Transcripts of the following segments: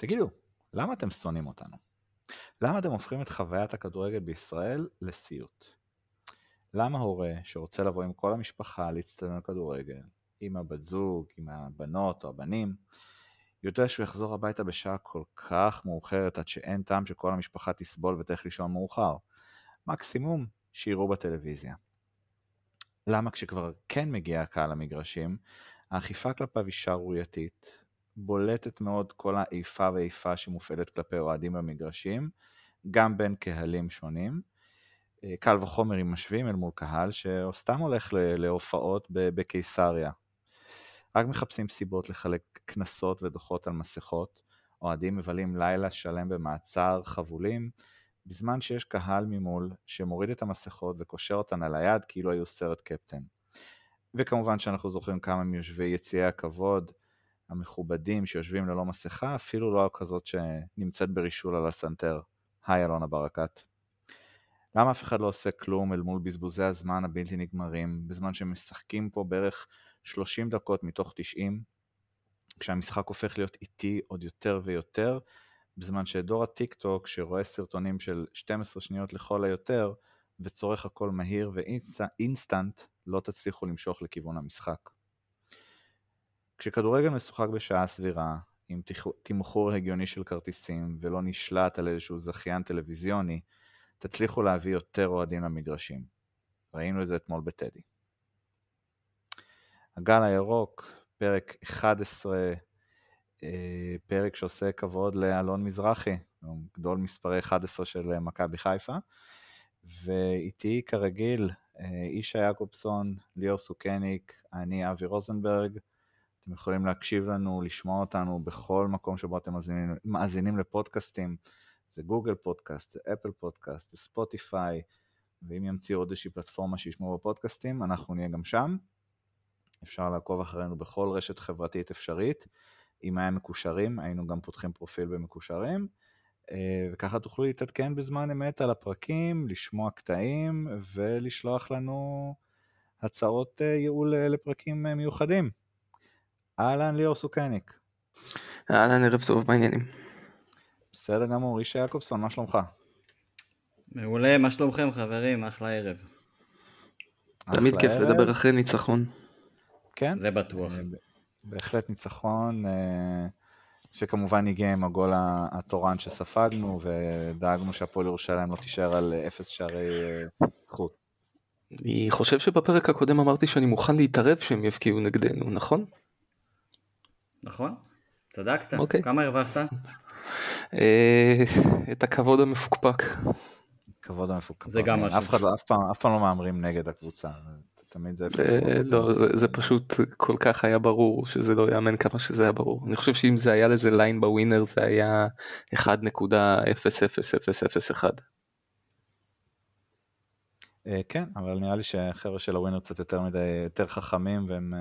תגידו, למה אתם שונאים אותנו? למה אתם הופכים את חוויית הכדורגל בישראל לסיוט? למה הורה שרוצה לבוא עם כל המשפחה להצטלם כדורגל, עם הבת זוג, עם הבנות או הבנים, יודע שהוא יחזור הביתה בשעה כל כך מאוחרת עד שאין טעם שכל המשפחה תסבול ותלך לישון מאוחר. מקסימום שיראו בטלוויזיה. למה כשכבר כן מגיע הקהל למגרשים, האכיפה כלפיו היא שערורייתית, בולטת מאוד כל האיפה ואיפה שמופעלת כלפי אוהדים במגרשים, גם בין קהלים שונים. אה, קל וחומר אם משווים אל מול קהל שסתם הולך להופעות בקיסריה. רק מחפשים סיבות לחלק קנסות ודוחות על מסכות, אוהדים מבלים לילה שלם במעצר חבולים, בזמן שיש קהל ממול שמוריד את המסכות וקושר אותן על היד כאילו היו סרט קפטן. וכמובן שאנחנו זוכרים כמה מיושבי יציעי הכבוד המכובדים שיושבים ללא מסכה, אפילו לא כזאת שנמצאת ברישול על הסנטר. היי אלונה ברקת. למה אף אחד לא עושה כלום אל מול בזבוזי הזמן הבלתי נגמרים, בזמן שהם משחקים פה בערך 30 דקות מתוך 90, כשהמשחק הופך להיות איטי עוד יותר ויותר, בזמן שדור הטיק טוק שרואה סרטונים של 12 שניות לכל היותר, וצורך הכל מהיר ואינסטנט, לא תצליחו למשוך לכיוון המשחק. כשכדורגל משוחק בשעה סבירה, עם תמחור הגיוני של כרטיסים ולא נשלט על איזשהו זכיין טלוויזיוני, תצליחו להביא יותר אוהדים למגרשים. ראינו את זה אתמול בטדי. הגל הירוק, פרק 11, אה, פרק שעושה כבוד לאלון מזרחי, גדול מספרי 11 של מכבי חיפה, ואיתי כרגיל אה, אישה יעקובסון, ליאור סוכניק, אני אבי רוזנברג. אתם יכולים להקשיב לנו, לשמוע אותנו בכל מקום שבו אתם מאזינים, מאזינים לפודקאסטים. זה גוגל פודקאסט, זה אפל פודקאסט, זה ספוטיפיי, ואם ימציאו עוד איזושהי פלטפורמה שישמעו בפודקאסטים, אנחנו נהיה גם שם. אפשר לעקוב אחרינו בכל רשת חברתית אפשרית. אם היה מקושרים, היינו גם פותחים פרופיל במקושרים. אה, וככה תוכלו להתעדכן בזמן אמת על הפרקים, לשמוע קטעים ולשלוח לנו הצעות אה, ייעול אה, לפרקים מיוחדים. אהלן ליאור סוכניק. אהלן ערב טוב, מה העניינים? בסדר גמור, איש יעקובסון, מה שלומך? מעולה, מה שלומכם חברים? אחלה ערב. תמיד כיף לדבר אחרי ניצחון. כן? זה בטוח. בהחלט ניצחון. שכמובן הגיע עם הגול התורן שספגנו, ודאגנו שהפועל ירושלים לא תישאר על אפס שערי אה, זכות. אני חושב שבפרק הקודם אמרתי שאני מוכן להתערב שהם יבקיעו נגדנו, נכון? נכון, צדקת. Okay. אוקיי. כמה הרווחת? אה, את הכבוד המפוקפק. כבוד המפוקפק. זה גם משהו. אף, לא, אף, פעם, אף פעם לא מהמרים נגד הקבוצה. תמיד זה... אה, לא, זה פשוט כל כך היה ברור שזה לא יאמן כמה שזה היה ברור. אני חושב שאם זה היה לזה ליין בווינר זה היה 1.00001. אה, כן, אבל נראה לי שהחבר'ה של הווינר קצת יותר מדי, יותר חכמים והם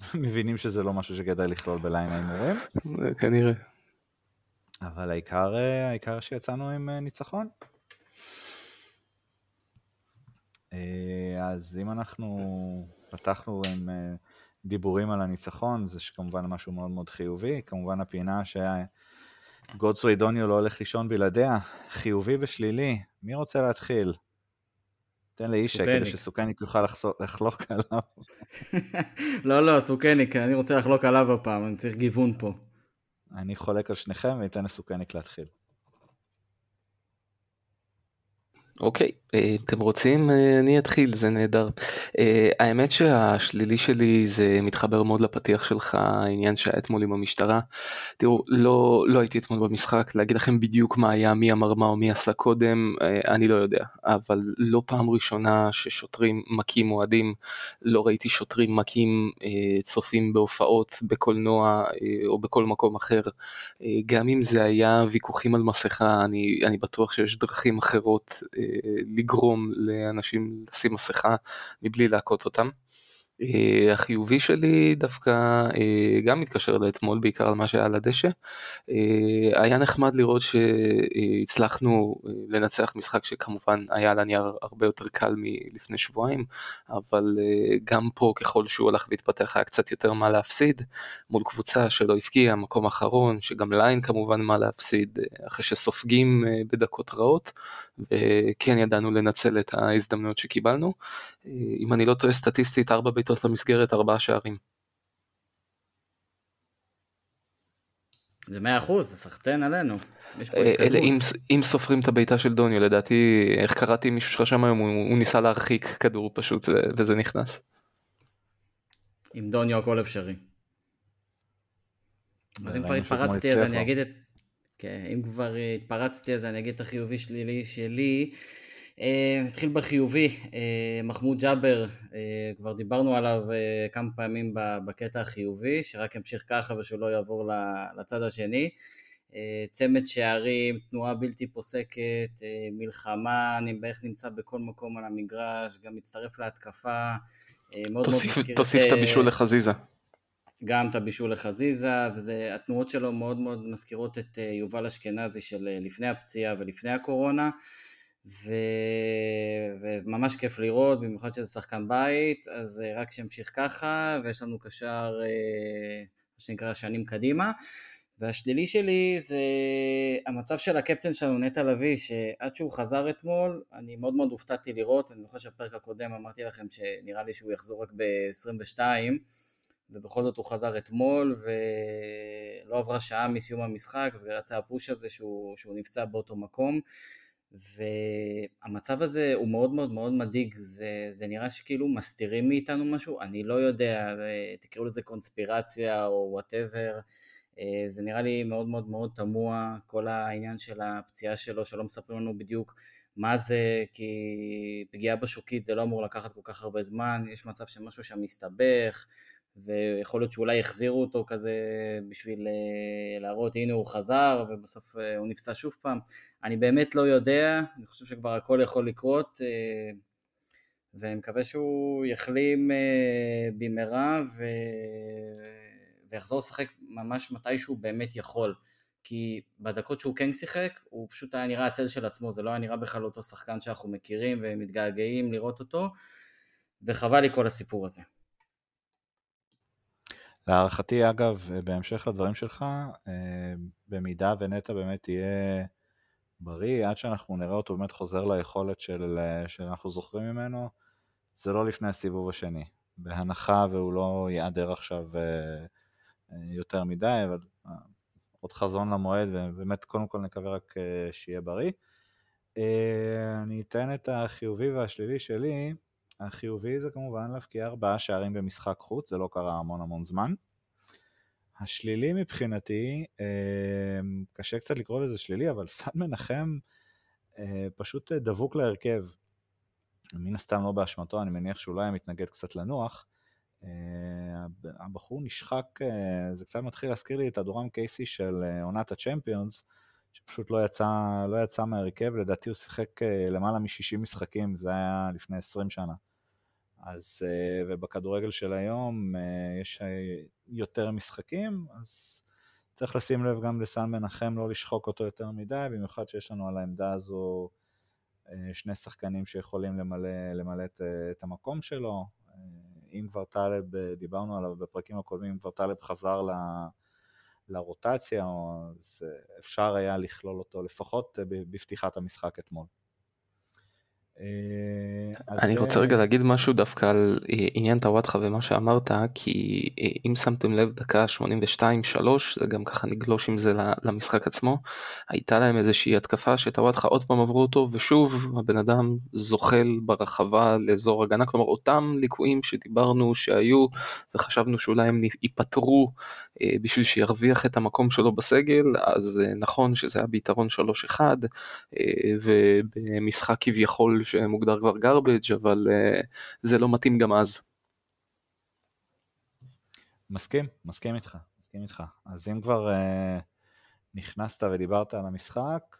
מבינים שזה לא משהו שכדאי לכלול בליין ההימורים. כנראה. אבל העיקר, העיקר שיצאנו עם ניצחון. אה, אז אם אנחנו פתחנו עם אה, דיבורים על הניצחון, זה כמובן משהו מאוד מאוד חיובי, כמובן הפינה שגודסווי דוניו לא הולך לישון בלעדיה, חיובי ושלילי, מי רוצה להתחיל? תן לאישה כדי שסוכניק יוכל לחלוק עליו. לא, לא, סוכניק, אני רוצה לחלוק עליו הפעם, אני צריך גיוון פה. אני חולק על שניכם ואתן לסוכניק להתחיל. אוקיי, אה, אתם רוצים? אה, אני אתחיל, זה נהדר. אה, האמת שהשלילי שלי זה מתחבר מאוד לפתיח שלך, העניין שהיה אתמול עם המשטרה. תראו, לא, לא הייתי אתמול במשחק, להגיד לכם בדיוק מה היה, מי אמר מה או מי עשה קודם, אני לא יודע. אבל לא פעם ראשונה ששוטרים מכים אוהדים, לא ראיתי שוטרים מכים צופים בהופעות, בקולנוע או בכל מקום אחר. גם אם זה היה ויכוחים על מסכה, אני, אני בטוח שיש דרכים אחרות לגרום לאנשים לשים מסכה מבלי להכות אותם. אה, החיובי שלי דווקא אה, גם מתקשר לאתמול בעיקר על מה שהיה על הדשא. אה, היה נחמד לראות שהצלחנו לנצח משחק שכמובן היה על הנייר הרבה יותר קל מלפני שבועיים, אבל גם פה ככל שהוא הלך והתפתח היה קצת יותר מה להפסיד מול קבוצה שלא הפקיעה, מקום אחרון, שגם ליין כמובן מה להפסיד אחרי שסופגים בדקות רעות, וכן ידענו לנצל את ההזדמנויות שקיבלנו. אם אני לא טועה סטטיסטית 4 בעיטות למסגרת, ארבעה שערים. זה מאה אחוז, זה סחטיין עלינו. אה, אלה אם, אם סופרים את הבעיטה של דוניו, לדעתי, איך קראתי מישהו שחשב היום, הוא, הוא ניסה להרחיק כדור פשוט וזה נכנס. עם דוניו הכל אפשרי. אז אם כבר התפרצתי אז אני אגיד את... כן, אם כבר התפרצתי אז אני אגיד את החיובי שלילי שלי. אה, נתחיל בחיובי, אה, מחמוד ג'אבר, אה, כבר דיברנו עליו כמה פעמים בקטע החיובי, שרק ימשיך ככה ושהוא לא יעבור לצד השני. צמד שערים, תנועה בלתי פוסקת, מלחמה, אני בערך נמצא בכל מקום על המגרש, גם מצטרף להתקפה. מאוד תוסיף, מאוד תוסיף את הבישול לחזיזה. גם את הבישול לחזיזה, והתנועות שלו מאוד מאוד מזכירות את יובל אשכנזי של לפני הפציעה ולפני הקורונה. ו... וממש כיף לראות, במיוחד שזה שחקן בית, אז אה, רק שימשיך ככה, ויש לנו קשר, אה, מה שנקרא, שנים קדימה. והשלילי שלי זה המצב של הקפטן שלנו, נטע לביא, שעד שהוא חזר אתמול, אני מאוד מאוד הופתעתי לראות, אני זוכר שבפרק הקודם אמרתי לכם שנראה לי שהוא יחזור רק ב-22, ובכל זאת הוא חזר אתמול, ולא עברה שעה מסיום המשחק, ויצא הפוש הזה שהוא, שהוא נפצע באותו מקום. והמצב הזה הוא מאוד מאוד מאוד מדאיג, זה, זה נראה שכאילו מסתירים מאיתנו משהו, אני לא יודע, תקראו לזה קונספירציה או וואטאבר, אה, זה נראה לי מאוד מאוד מאוד תמוה, כל העניין של הפציעה שלו, שלא מספרים לנו בדיוק מה זה, כי פגיעה בשוקית זה לא אמור לקחת כל כך הרבה זמן, יש מצב שמשהו שם מסתבך, ויכול להיות שאולי החזירו אותו כזה בשביל אה, להראות הנה הוא חזר ובסוף אה, הוא נפצע שוב פעם. אני באמת לא יודע, אני חושב שכבר הכל יכול לקרות אה, ואני מקווה שהוא יחלים במהרה ו... ויחזור לשחק ממש מתי שהוא באמת יכול. כי בדקות שהוא כן שיחק, הוא פשוט היה נראה הצל של עצמו, זה לא היה נראה בכלל אותו שחקן שאנחנו מכירים ומתגעגעים לראות אותו, וחבל לי כל הסיפור הזה. להערכתי אגב, בהמשך לדברים שלך, אה, במידה ונטע באמת יהיה בריא, עד שאנחנו נראה אותו באמת חוזר ליכולת של, אה, שאנחנו זוכרים ממנו, זה לא לפני הסיבוב השני. בהנחה והוא לא ייעדר עכשיו אה, יותר מדי, אבל עוד חזון למועד, ובאמת קודם כל נקווה רק שיהיה בריא. אני אתן את החיובי והשלילי שלי. החיובי זה כמובן להבקיע ארבעה שערים במשחק חוץ, זה לא קרה המון המון זמן. השלילי מבחינתי, אמ, קשה קצת לקרוא לזה שלילי, אבל סן מנחם אה, פשוט דבוק להרכב. מן הסתם לא באשמתו, אני מניח שאולי היה מתנגד קצת לנוח. אה, הבחור נשחק, אה, זה קצת מתחיל להזכיר לי את הדורם קייסי של עונת הצ'מפיונס, שפשוט לא יצא, לא יצא מהרכב, לדעתי הוא שיחק למעלה מ-60 משחקים, זה היה לפני 20 שנה. אז, אה, ובכדורגל של היום אה, יש אה, יותר משחקים, אז צריך לשים לב גם לסן מנחם לא לשחוק אותו יותר מדי, במיוחד שיש לנו על העמדה הזו שני שחקנים שיכולים למלא, למלא את, את המקום שלו. אם כבר טלב, דיברנו עליו בפרקים הקודמים, אם כבר טלב חזר ל, לרוטציה, אז אפשר היה לכלול אותו לפחות בפתיחת המשחק אתמול. אה, אני רוצה רגע להגיד משהו דווקא על אה, עניין טוואטחה ומה שאמרת, כי אה, אם שמתם לב דקה 82-3, זה גם ככה נגלוש עם זה למשחק עצמו, הייתה להם איזושהי התקפה שטוואטחה עוד פעם עברו אותו, ושוב הבן אדם זוחל ברחבה לאזור הגנה, כלומר אותם ליקויים שדיברנו שהיו וחשבנו שאולי הם ייפתרו בשביל שירוויח את המקום שלו בסגל, אז נכון שזה היה ביתרון 3-1, ובמשחק כביכול שמוגדר כבר garbage, אבל uh, זה לא מתאים גם אז. מסכים, מסכים איתך, מסכים איתך. אז אם כבר uh, נכנסת ודיברת על המשחק,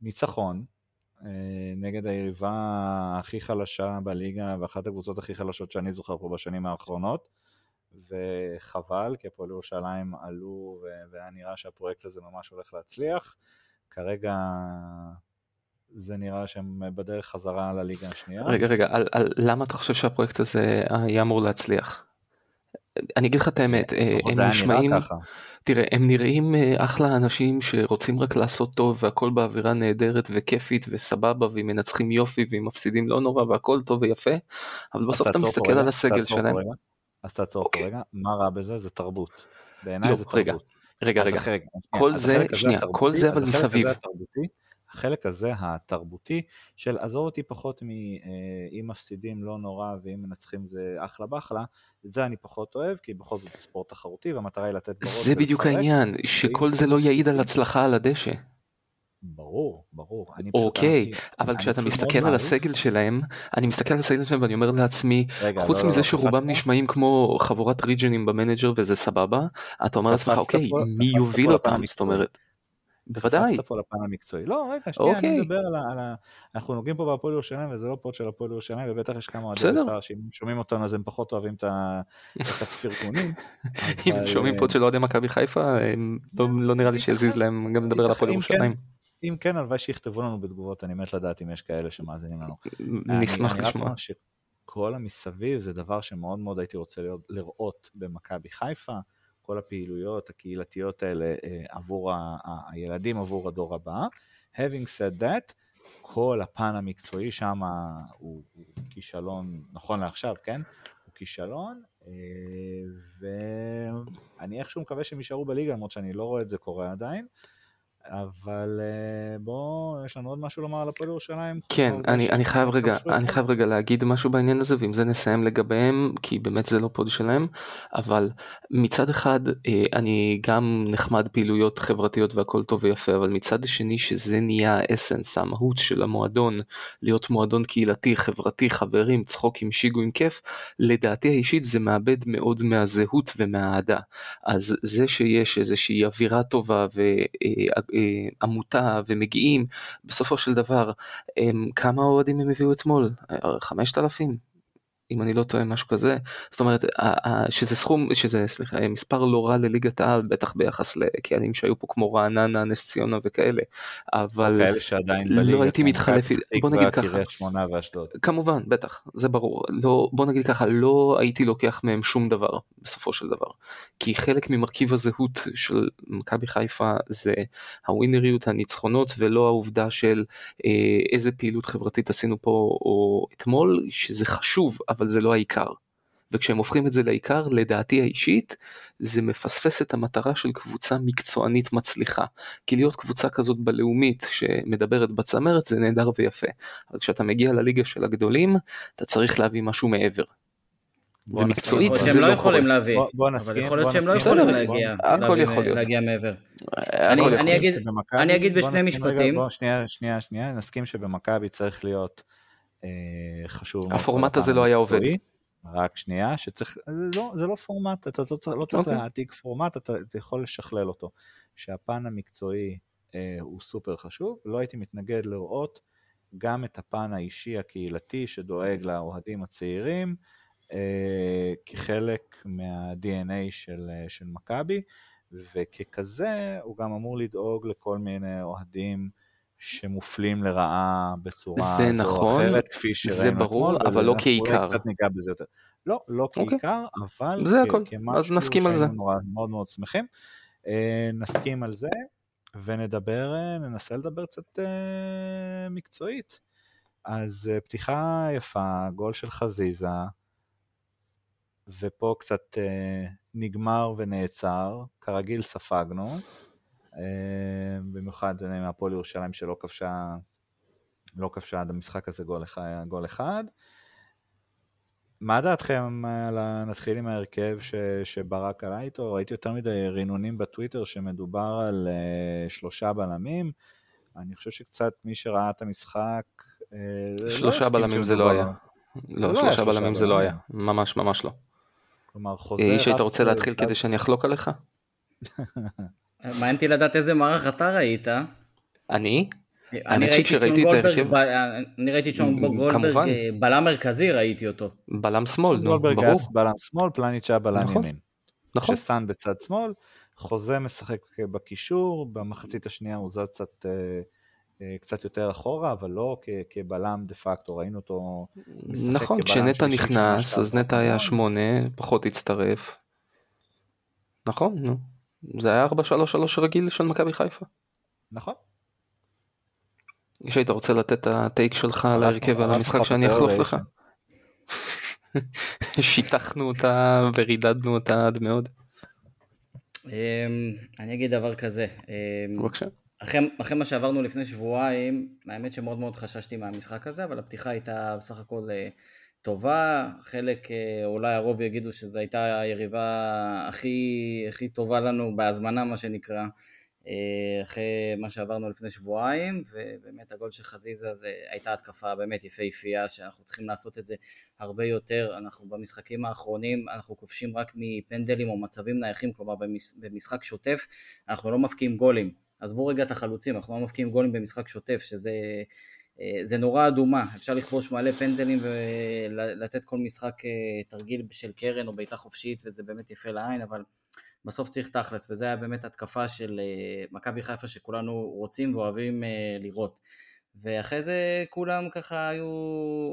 ניצחון, uh, נגד היריבה הכי חלשה בליגה ואחת הקבוצות הכי חלשות שאני זוכר פה בשנים האחרונות. וחבל, כי הפועל ירושלים עלו והיה נראה שהפרויקט הזה ממש הולך להצליח. כרגע זה נראה שהם בדרך חזרה לליגה השנייה. רגע, רגע, על, על, למה אתה חושב שהפרויקט הזה היה אמור להצליח? אני אגיד לך את האמת, אה, הם נשמעים, תראה, הם נראים אה, אחלה אנשים שרוצים רק לעשות טוב והכל באווירה נהדרת וכיפית וסבבה ואם מנצחים יופי ואם מפסידים לא נורא והכל טוב ויפה, אבל בסוף אתה מסתכל על הסגל שלהם. אז תעצור פה אוקיי. רגע, מה רע בזה? זה תרבות. בעיניי לא, זה תרבות. רגע, רגע, רגע, כל זה, שנייה, כל זה אבל מסביב. החלק הזה התרבותי של עזוב אותי פחות מאם מפסידים לא נורא ואם מנצחים זה אחלה באחלה, את זה אני פחות אוהב כי בכל זאת זה ספורט תחרותי והמטרה היא לתת בראש. זה בדיוק העניין, שכל זה לא יעיד על הצלחה על הדשא. ברור, ברור. אוקיי, אבל כשאתה מסתכל על הסגל שלהם, אני מסתכל על הסגל שלהם ואני אומר לעצמי, חוץ לא, מזה לא, שרובם נשמעים כמו חבורת regen ים ב Manager וזה סבבה, אתה אומר לעצמך, אוקיי, מי יוביל אותם? זאת אומרת, בוודאי. קפצת פה לפן המקצועי. לא, רגע, שנייה, אני מדבר על ה... אנחנו נוגעים פה בהפועל ירושלים וזה לא pod של הפועל ירושלים ובטח יש כמה אוהדים בית"ר שאם שומעים אותנו אז הם פחות אוהבים את הפרגונים. אם שומעים pod של אוהדי מכבי חיפה, לא נראה לי שיזיז להם גם לדבר על הפועל ירושלים. אם כן, הלוואי שיכתבו לנו בתגובות, אני מת לדעת אם יש כאלה שמאזינים לנו. נשמח לשמוע. כל המסביב זה דבר שמאוד מאוד הייתי רוצה לראות במכבי חיפה, כל הפעילויות הקהילתיות האלה אה, עבור ה- ה- הילדים, עבור הדור הבא. Having said that, כל הפן המקצועי שם הוא, הוא כישלון, נכון לעכשיו, כן? הוא כישלון, אה, ואני איכשהו מקווה שהם יישארו בליגה, למרות שאני לא רואה את זה קורה עדיין. אבל אה, בוא, יש לנו עוד משהו לומר על הפועל ירושלים? כן, אני, אני חייב רגע, אני חייב רגע להגיד משהו בעניין הזה, ועם זה נסיים לגביהם, כי באמת זה לא פוד שלהם, אבל מצד אחד אה, אני גם נחמד פעילויות חברתיות והכל טוב ויפה, אבל מצד שני שזה נהיה האסנס, המהות של המועדון, להיות מועדון קהילתי, חברתי, חברים, צחוק עם שיגו עם כיף, לדעתי האישית זה מאבד מאוד מהזהות ומהאהדה. אז זה שיש איזושהי אווירה טובה ו... אה, אה, עמותה ומגיעים, בסופו של דבר, כמה אוהדים הם הביאו אתמול? 5,000? אם אני לא טועה משהו כזה. זאת אומרת שזה סכום שזה סליחה מספר לא רע לליגת העל בטח ביחס לקהלים שהיו פה כמו רעננה נס ציונה וכאלה. אבל כאלה שעדיין לא הייתי מתחלף בוא נגיד ככה. כמובן בטח זה ברור. לא בוא נגיד ככה לא הייתי לוקח מהם שום דבר בסופו של דבר. כי חלק ממרכיב הזהות של מכבי חיפה זה הווינריות הניצחונות ולא העובדה של אה, איזה פעילות חברתית עשינו פה או אתמול שזה חשוב. אבל זה לא העיקר. וכשהם הופכים את זה לעיקר, לדעתי האישית, זה מפספס את המטרה של קבוצה מקצוענית מצליחה. כי להיות קבוצה כזאת בלאומית שמדברת בצמרת זה נהדר ויפה. אבל כשאתה מגיע לליגה של הגדולים, אתה צריך להביא משהו מעבר. ומקצועית זה לא יכולים להביא, אבל יכול להיות שהם לא יכולים להגיע, הכל יכול להיות, להגיע מעבר. אני אגיד בשני משפטים, שנייה שנייה שנייה נסכים שבמכבי צריך להיות אה, חשוב. הפורמט הזה לא היה עובד. רק שנייה, שצריך, לא, זה לא פורמט, אתה לא צריך, לא צריך okay. אוקיי. להעתיק פורמט, אתה, אתה יכול לשכלל אותו. שהפן המקצועי אה, הוא סופר חשוב, לא הייתי מתנגד לראות גם את הפן האישי הקהילתי שדואג לאוהדים הצעירים, אה, כחלק מה-DNA של, אה, של מכבי, וככזה הוא גם אמור לדאוג לכל מיני אוהדים שמופלים לרעה בצורה זה נכון, או אחרת, כפי שראינו זה ברור, אתמול, אבל לא כעיקר. קצת ניגע בזה יותר. לא, לא אוקיי. כעיקר, okay. אבל זה הכל, אז נסכים על זה. נורא, מאוד מאוד שמחים. אה, נסכים על זה, ונדבר, אה, ננסה לדבר קצת אה, מקצועית. אז אה, פתיחה יפה, גול של חזיזה, ופה קצת אה, נגמר ונעצר, כרגיל ספגנו. אה, במיוחד מהפועל ירושלים שלא כבשה, לא כבשה עד המשחק הזה גול אחד. גול אחד. מה דעתכם על ה... נתחיל עם ההרכב ש... שברק עלה איתו? ראיתי יותר מדי רינונים בטוויטר שמדובר על uh, שלושה בלמים. אני חושב שקצת מי שראה את המשחק... Uh, שלושה לא בלמים זה לא היה. לא, לא שלושה בלמים זה לא היה. ממש ממש לא. כלומר, חוזר... איש, היית רוצה להתחיל כדי שאני אחלוק עליך? מעניין אותי לדעת איזה מערך אתה ראית. אני? אני ראיתי את שון גולדברג, אני ראיתי את שון גולדברג, בלם מרכזי ראיתי אותו. בלם שמאל, נו, ברור. בלם שמאל, פלניץ' היה בלם נכון, ימין. נכון. שסאן בצד שמאל, חוזה משחק בקישור, במחצית השנייה הוא זז קצת... קצת יותר אחורה, אבל לא כבלם דה פקטו, ראינו אותו משחק נכון, כשנטע נכנס, אז נטע היה שמונה, פחות הצטרף. נכון, נו. זה היה 4-3-3 רגיל של מכבי חיפה. נכון. שהיית רוצה לתת את הטייק שלך על ההרכב ועל המשחק שאני אחלוף לך? שיטחנו אותה ורידדנו אותה עד מאוד. אמ, אני אגיד דבר כזה. אמ, בבקשה. אחרי, אחרי מה שעברנו לפני שבועיים, האמת שמאוד מאוד חששתי מהמשחק הזה, אבל הפתיחה הייתה בסך הכל אה, טובה, חלק, אה, אולי הרוב יגידו שזו הייתה היריבה הכי, הכי טובה לנו בהזמנה, מה שנקרא, אה, אחרי מה שעברנו לפני שבועיים, ובאמת הגול של חזיזה זה הייתה התקפה באמת יפהפייה, שאנחנו צריכים לעשות את זה הרבה יותר, אנחנו במשחקים האחרונים, אנחנו כובשים רק מפנדלים או מצבים נייחים, כלומר במשחק שוטף, אנחנו לא מפקיעים גולים. עזבו רגע את החלוצים, אנחנו לא מבקיעים גולים במשחק שוטף, שזה זה נורא אדומה, אפשר לכבוש מלא פנדלים ולתת כל משחק אה, תרגיל של קרן או בעיטה חופשית וזה באמת יפה לעין, אבל בסוף צריך תכלס, וזה היה באמת התקפה של אה, מכבי חיפה שכולנו רוצים ואוהבים לראות. ואחרי זה כולם ככה היו,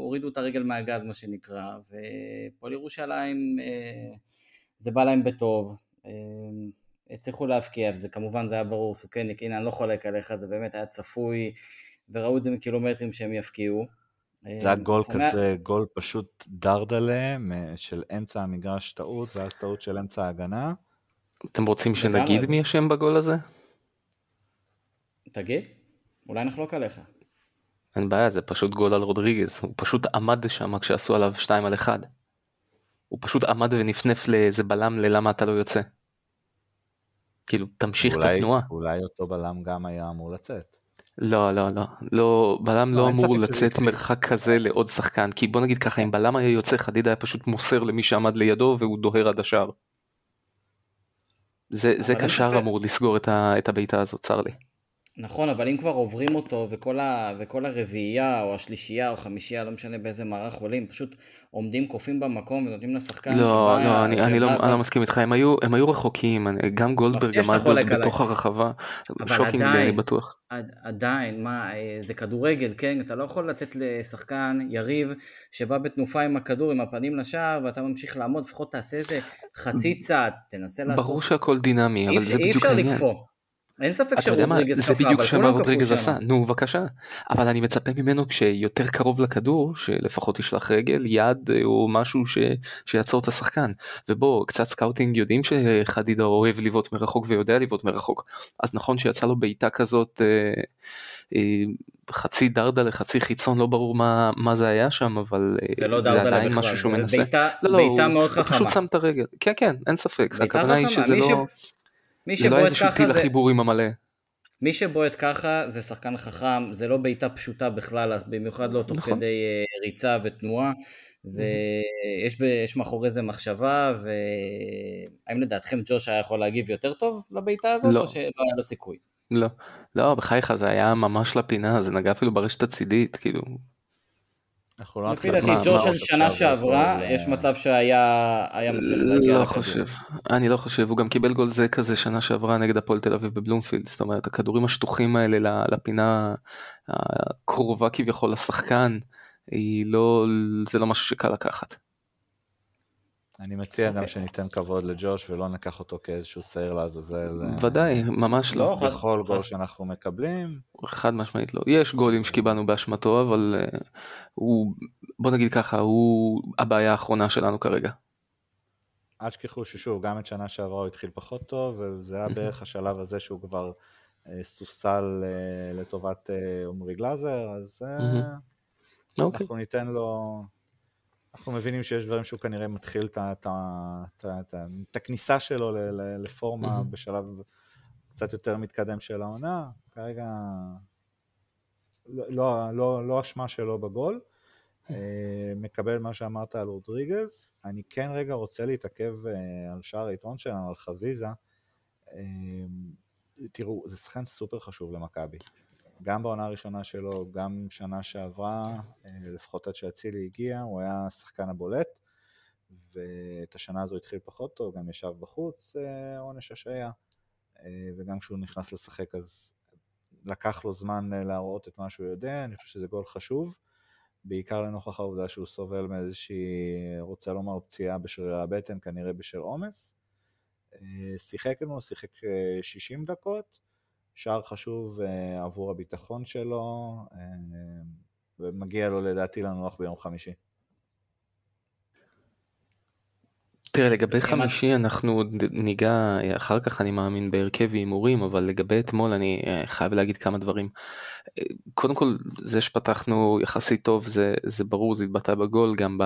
הורידו את הרגל מהגז מה שנקרא, ופועל ירושלים זה בא להם בטוב. הצליחו להבקיע, וזה כמובן זה היה ברור, סוכניק, הנה אני לא חולק עליך, זה באמת היה צפוי, וראו את זה מקילומטרים שהם יפקיעו. זה היה גול כזה, גול פשוט דרדלה, של אמצע המגרש טעות, ואז טעות של אמצע ההגנה. אתם רוצים שנגיד מי אשם בגול הזה? תגיד, אולי נחלוק עליך. אין בעיה, זה פשוט גול על רודריגז, הוא פשוט עמד שם כשעשו עליו 2 על 1. הוא פשוט עמד ונפנף לאיזה בלם ללמה אתה לא יוצא. כאילו, תמשיך אולי, את התנועה. אולי אותו בלם גם היה אמור לצאת. לא, לא, לא, לא, בלם לא, לא אמור לצאת מרחק כזה לעוד שחקן, כי בוא נגיד ככה, אם בלם היה יוצא, חדיד היה פשוט מוסר למי שעמד לידו והוא דוהר עד השער. זה, זה קשר אמור לסגור את, את הבעיטה הזאת, צר לי. נכון, אבל אם כבר עוברים אותו וכל, ה, וכל הרביעייה או השלישייה או חמישייה, לא משנה באיזה מערך עולים, פשוט עומדים קופים במקום ונותנים לשחקן לא, שבא... לא, אני, אני, לא, אני לא מסכים איתך, הם היו, הם היו רחוקים, גם גולדברג עמד בתוך הרחבה, שוקינג אני בטוח. עד, עדיין, מה, אה, זה כדורגל, כן? אתה לא יכול לתת לשחקן, יריב, שבא בתנופה עם הכדור, עם הפנים לשער, ואתה ממשיך לעמוד, לפחות תעשה איזה חצי צעד, תנסה לעשות... ברור שהכל דינמי, אבל זה בדיוק העניין. אי אפשר לקפוא. אין ספק שרודריגז ככה, זה בדיוק שמה רודריגז עשה, נו בבקשה. אבל אני מצפה ממנו כשיותר קרוב לכדור, שלפחות ישלח רגל, יד אה, או משהו ש... שיעצור את השחקן. ובוא, קצת scouting יודעים שחדידה אוהב לבעוט מרחוק ויודע לבעוט מרחוק. אז נכון שיצא לו בעיטה כזאת, אה, אה, חצי דרדה לחצי חיצון, לא ברור מה, מה זה היה שם, אבל אה, זה, לא זה עדיין בכלל, משהו שהוא מנסה. בעיטה, לא, לא, מאוד חכמה. הוא פשוט שם את הרגל. כן, כן, אין ספק. הכוונה היא שזה לא... ש... מי שבועט ככה זה... לא איזשהו טיל החיבורים המלא. מי שבועט ככה זה שחקן חכם, זה לא בעיטה פשוטה בכלל, במיוחד לא תוך נכון. כדי אה, ריצה ותנועה, ויש מאחורי זה מחשבה, והאם לדעתכם ג'וש היה יכול להגיב יותר טוב לבעיטה הזאת, לא. או שלא היה לו סיכוי? לא, לא, בחייך זה היה ממש לפינה, זה נגע אפילו ברשת הצידית, כאילו, לא לפי דעתי ג'ו של שנה שעברה, יש מצב שהיה מצליח להגיע לא חושב, אני לא חושב, הוא גם קיבל גול זה כזה שנה שעברה נגד הפועל תל אביב בבלומפילד, זאת אומרת הכדורים השטוחים האלה לפינה הקרובה כביכול לשחקן, לא, זה לא משהו שקל לקחת. אני מציע. גם אוקיי. שניתן כבוד לג'וש ולא ניקח אותו כאיזשהו שעיר לעזאזל. ודאי, ממש לא. לא בכל גול שאנחנו מקבלים. חד משמעית לא. יש גולים שקיבלנו באשמתו, אבל uh, הוא, בוא נגיד ככה, הוא הבעיה האחרונה שלנו כרגע. אל תשכחו ששוב, גם את שנה שעברה הוא התחיל פחות טוב, וזה היה בערך השלב הזה שהוא כבר סופסל uh, לטובת עמרי גלאזר, אז okay. אנחנו ניתן לו... אנחנו מבינים שיש דברים שהוא כנראה מתחיל את, הכניסה שלו לפורמה. בשלב קצת יותר מתקדם של העונה, כרגע לא, לא, לא, לא אשמה שלו בגול, mm-hmm. מקבל מה שאמרת על רודריגז, אני כן רגע רוצה להתעכב אה, על שער היתרון שלנו, על חזיזה, אה, תראו, זה שחקן סופר חשוב למכבי. גם בעונה הראשונה שלו, גם שנה שעברה, לפחות עד שאצילי הגיע, הוא היה השחקן הבולט, ואת השנה הזו התחיל פחות טוב, גם ישב בחוץ עונש השעיה, וגם כשהוא נכנס לשחק אז לקח לו זמן להראות את מה שהוא יודע, אני חושב שזה גול חשוב. בעיקר לנוכח העובדה שהוא סובל מאיזושהי, רוצה לומר, פציעה בשרירי הבטן, כנראה בשל עומס. אה, שיחק לנו, שיחק 60 אה, דקות, שער חשוב אה, עבור הביטחון שלו, ומגיע לו לדעתי לנוח ביום חמישי. תראה לגבי חמישי אנחנו ניגע אחר כך אני מאמין בהרכב הימורים אבל לגבי אתמול אני חייב להגיד כמה דברים. קודם כל זה שפתחנו יחסית טוב זה זה ברור זה התבטא בגול גם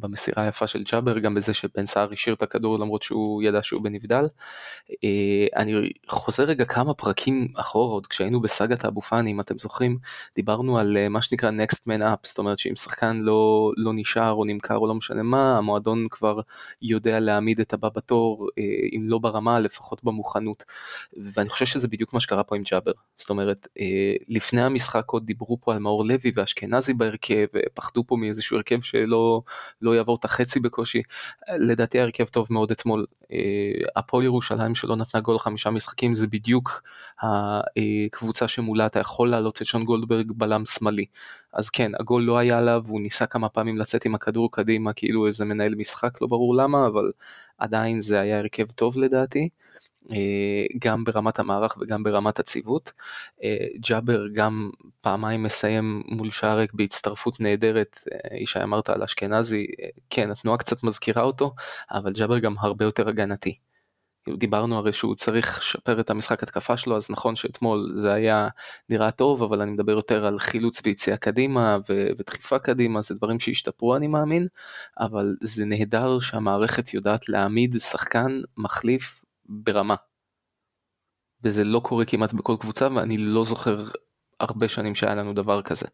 במסירה היפה של ג'אבר גם בזה שבן סער השאיר את הכדור למרות שהוא ידע שהוא בנבדל. אה, אני חוזר רגע כמה פרקים אחורה עוד כשהיינו בסאגת האבו פאני אם אתם זוכרים דיברנו על אה, מה שנקרא next man up זאת אומרת שאם שחקן לא לא נשאר או נמכר או לא משנה מה המועדון כבר יודע להעמיד את הבא בתור אה, אם לא ברמה לפחות במוכנות ואני חושב שזה בדיוק מה שקרה פה עם ג'אבר זאת אומרת לפני המשחק עוד דיברו פה על מאור לוי ואשכנזי בהרכב, ופחדו פה מאיזשהו הרכב שלא לא יעבור את החצי בקושי. לדעתי הרכב טוב מאוד אתמול. אה, הפועל ירושלים שלא נתנה גול חמישה משחקים זה בדיוק הקבוצה שמולה אתה יכול לעלות את שון גולדברג בלם שמאלי. אז כן הגול לא היה עליו הוא ניסה כמה פעמים לצאת עם הכדור קדימה כאילו איזה מנהל משחק לא ברור למה אבל עדיין זה היה הרכב טוב לדעתי. אה, גם ברמת המערך וגם ברמת הציוות. אה, ג'אבר גם פעמיים מסיים מול שער ריק בהצטרפות נהדרת, אה, ישי אמרת על אשכנזי, כן התנועה קצת מזכירה אותו, אבל ג'אבר גם הרבה יותר הגנתי. דיברנו הרי שהוא צריך לשפר את המשחק התקפה שלו אז נכון שאתמול זה היה נראה טוב אבל אני מדבר יותר על חילוץ ויציאה קדימה ו- ודחיפה קדימה זה דברים שהשתפרו אני מאמין אבל זה נהדר שהמערכת יודעת להעמיד שחקן מחליף ברמה. וזה לא קורה כמעט בכל קבוצה ואני לא זוכר הרבה שנים שהיה לנו דבר כזה.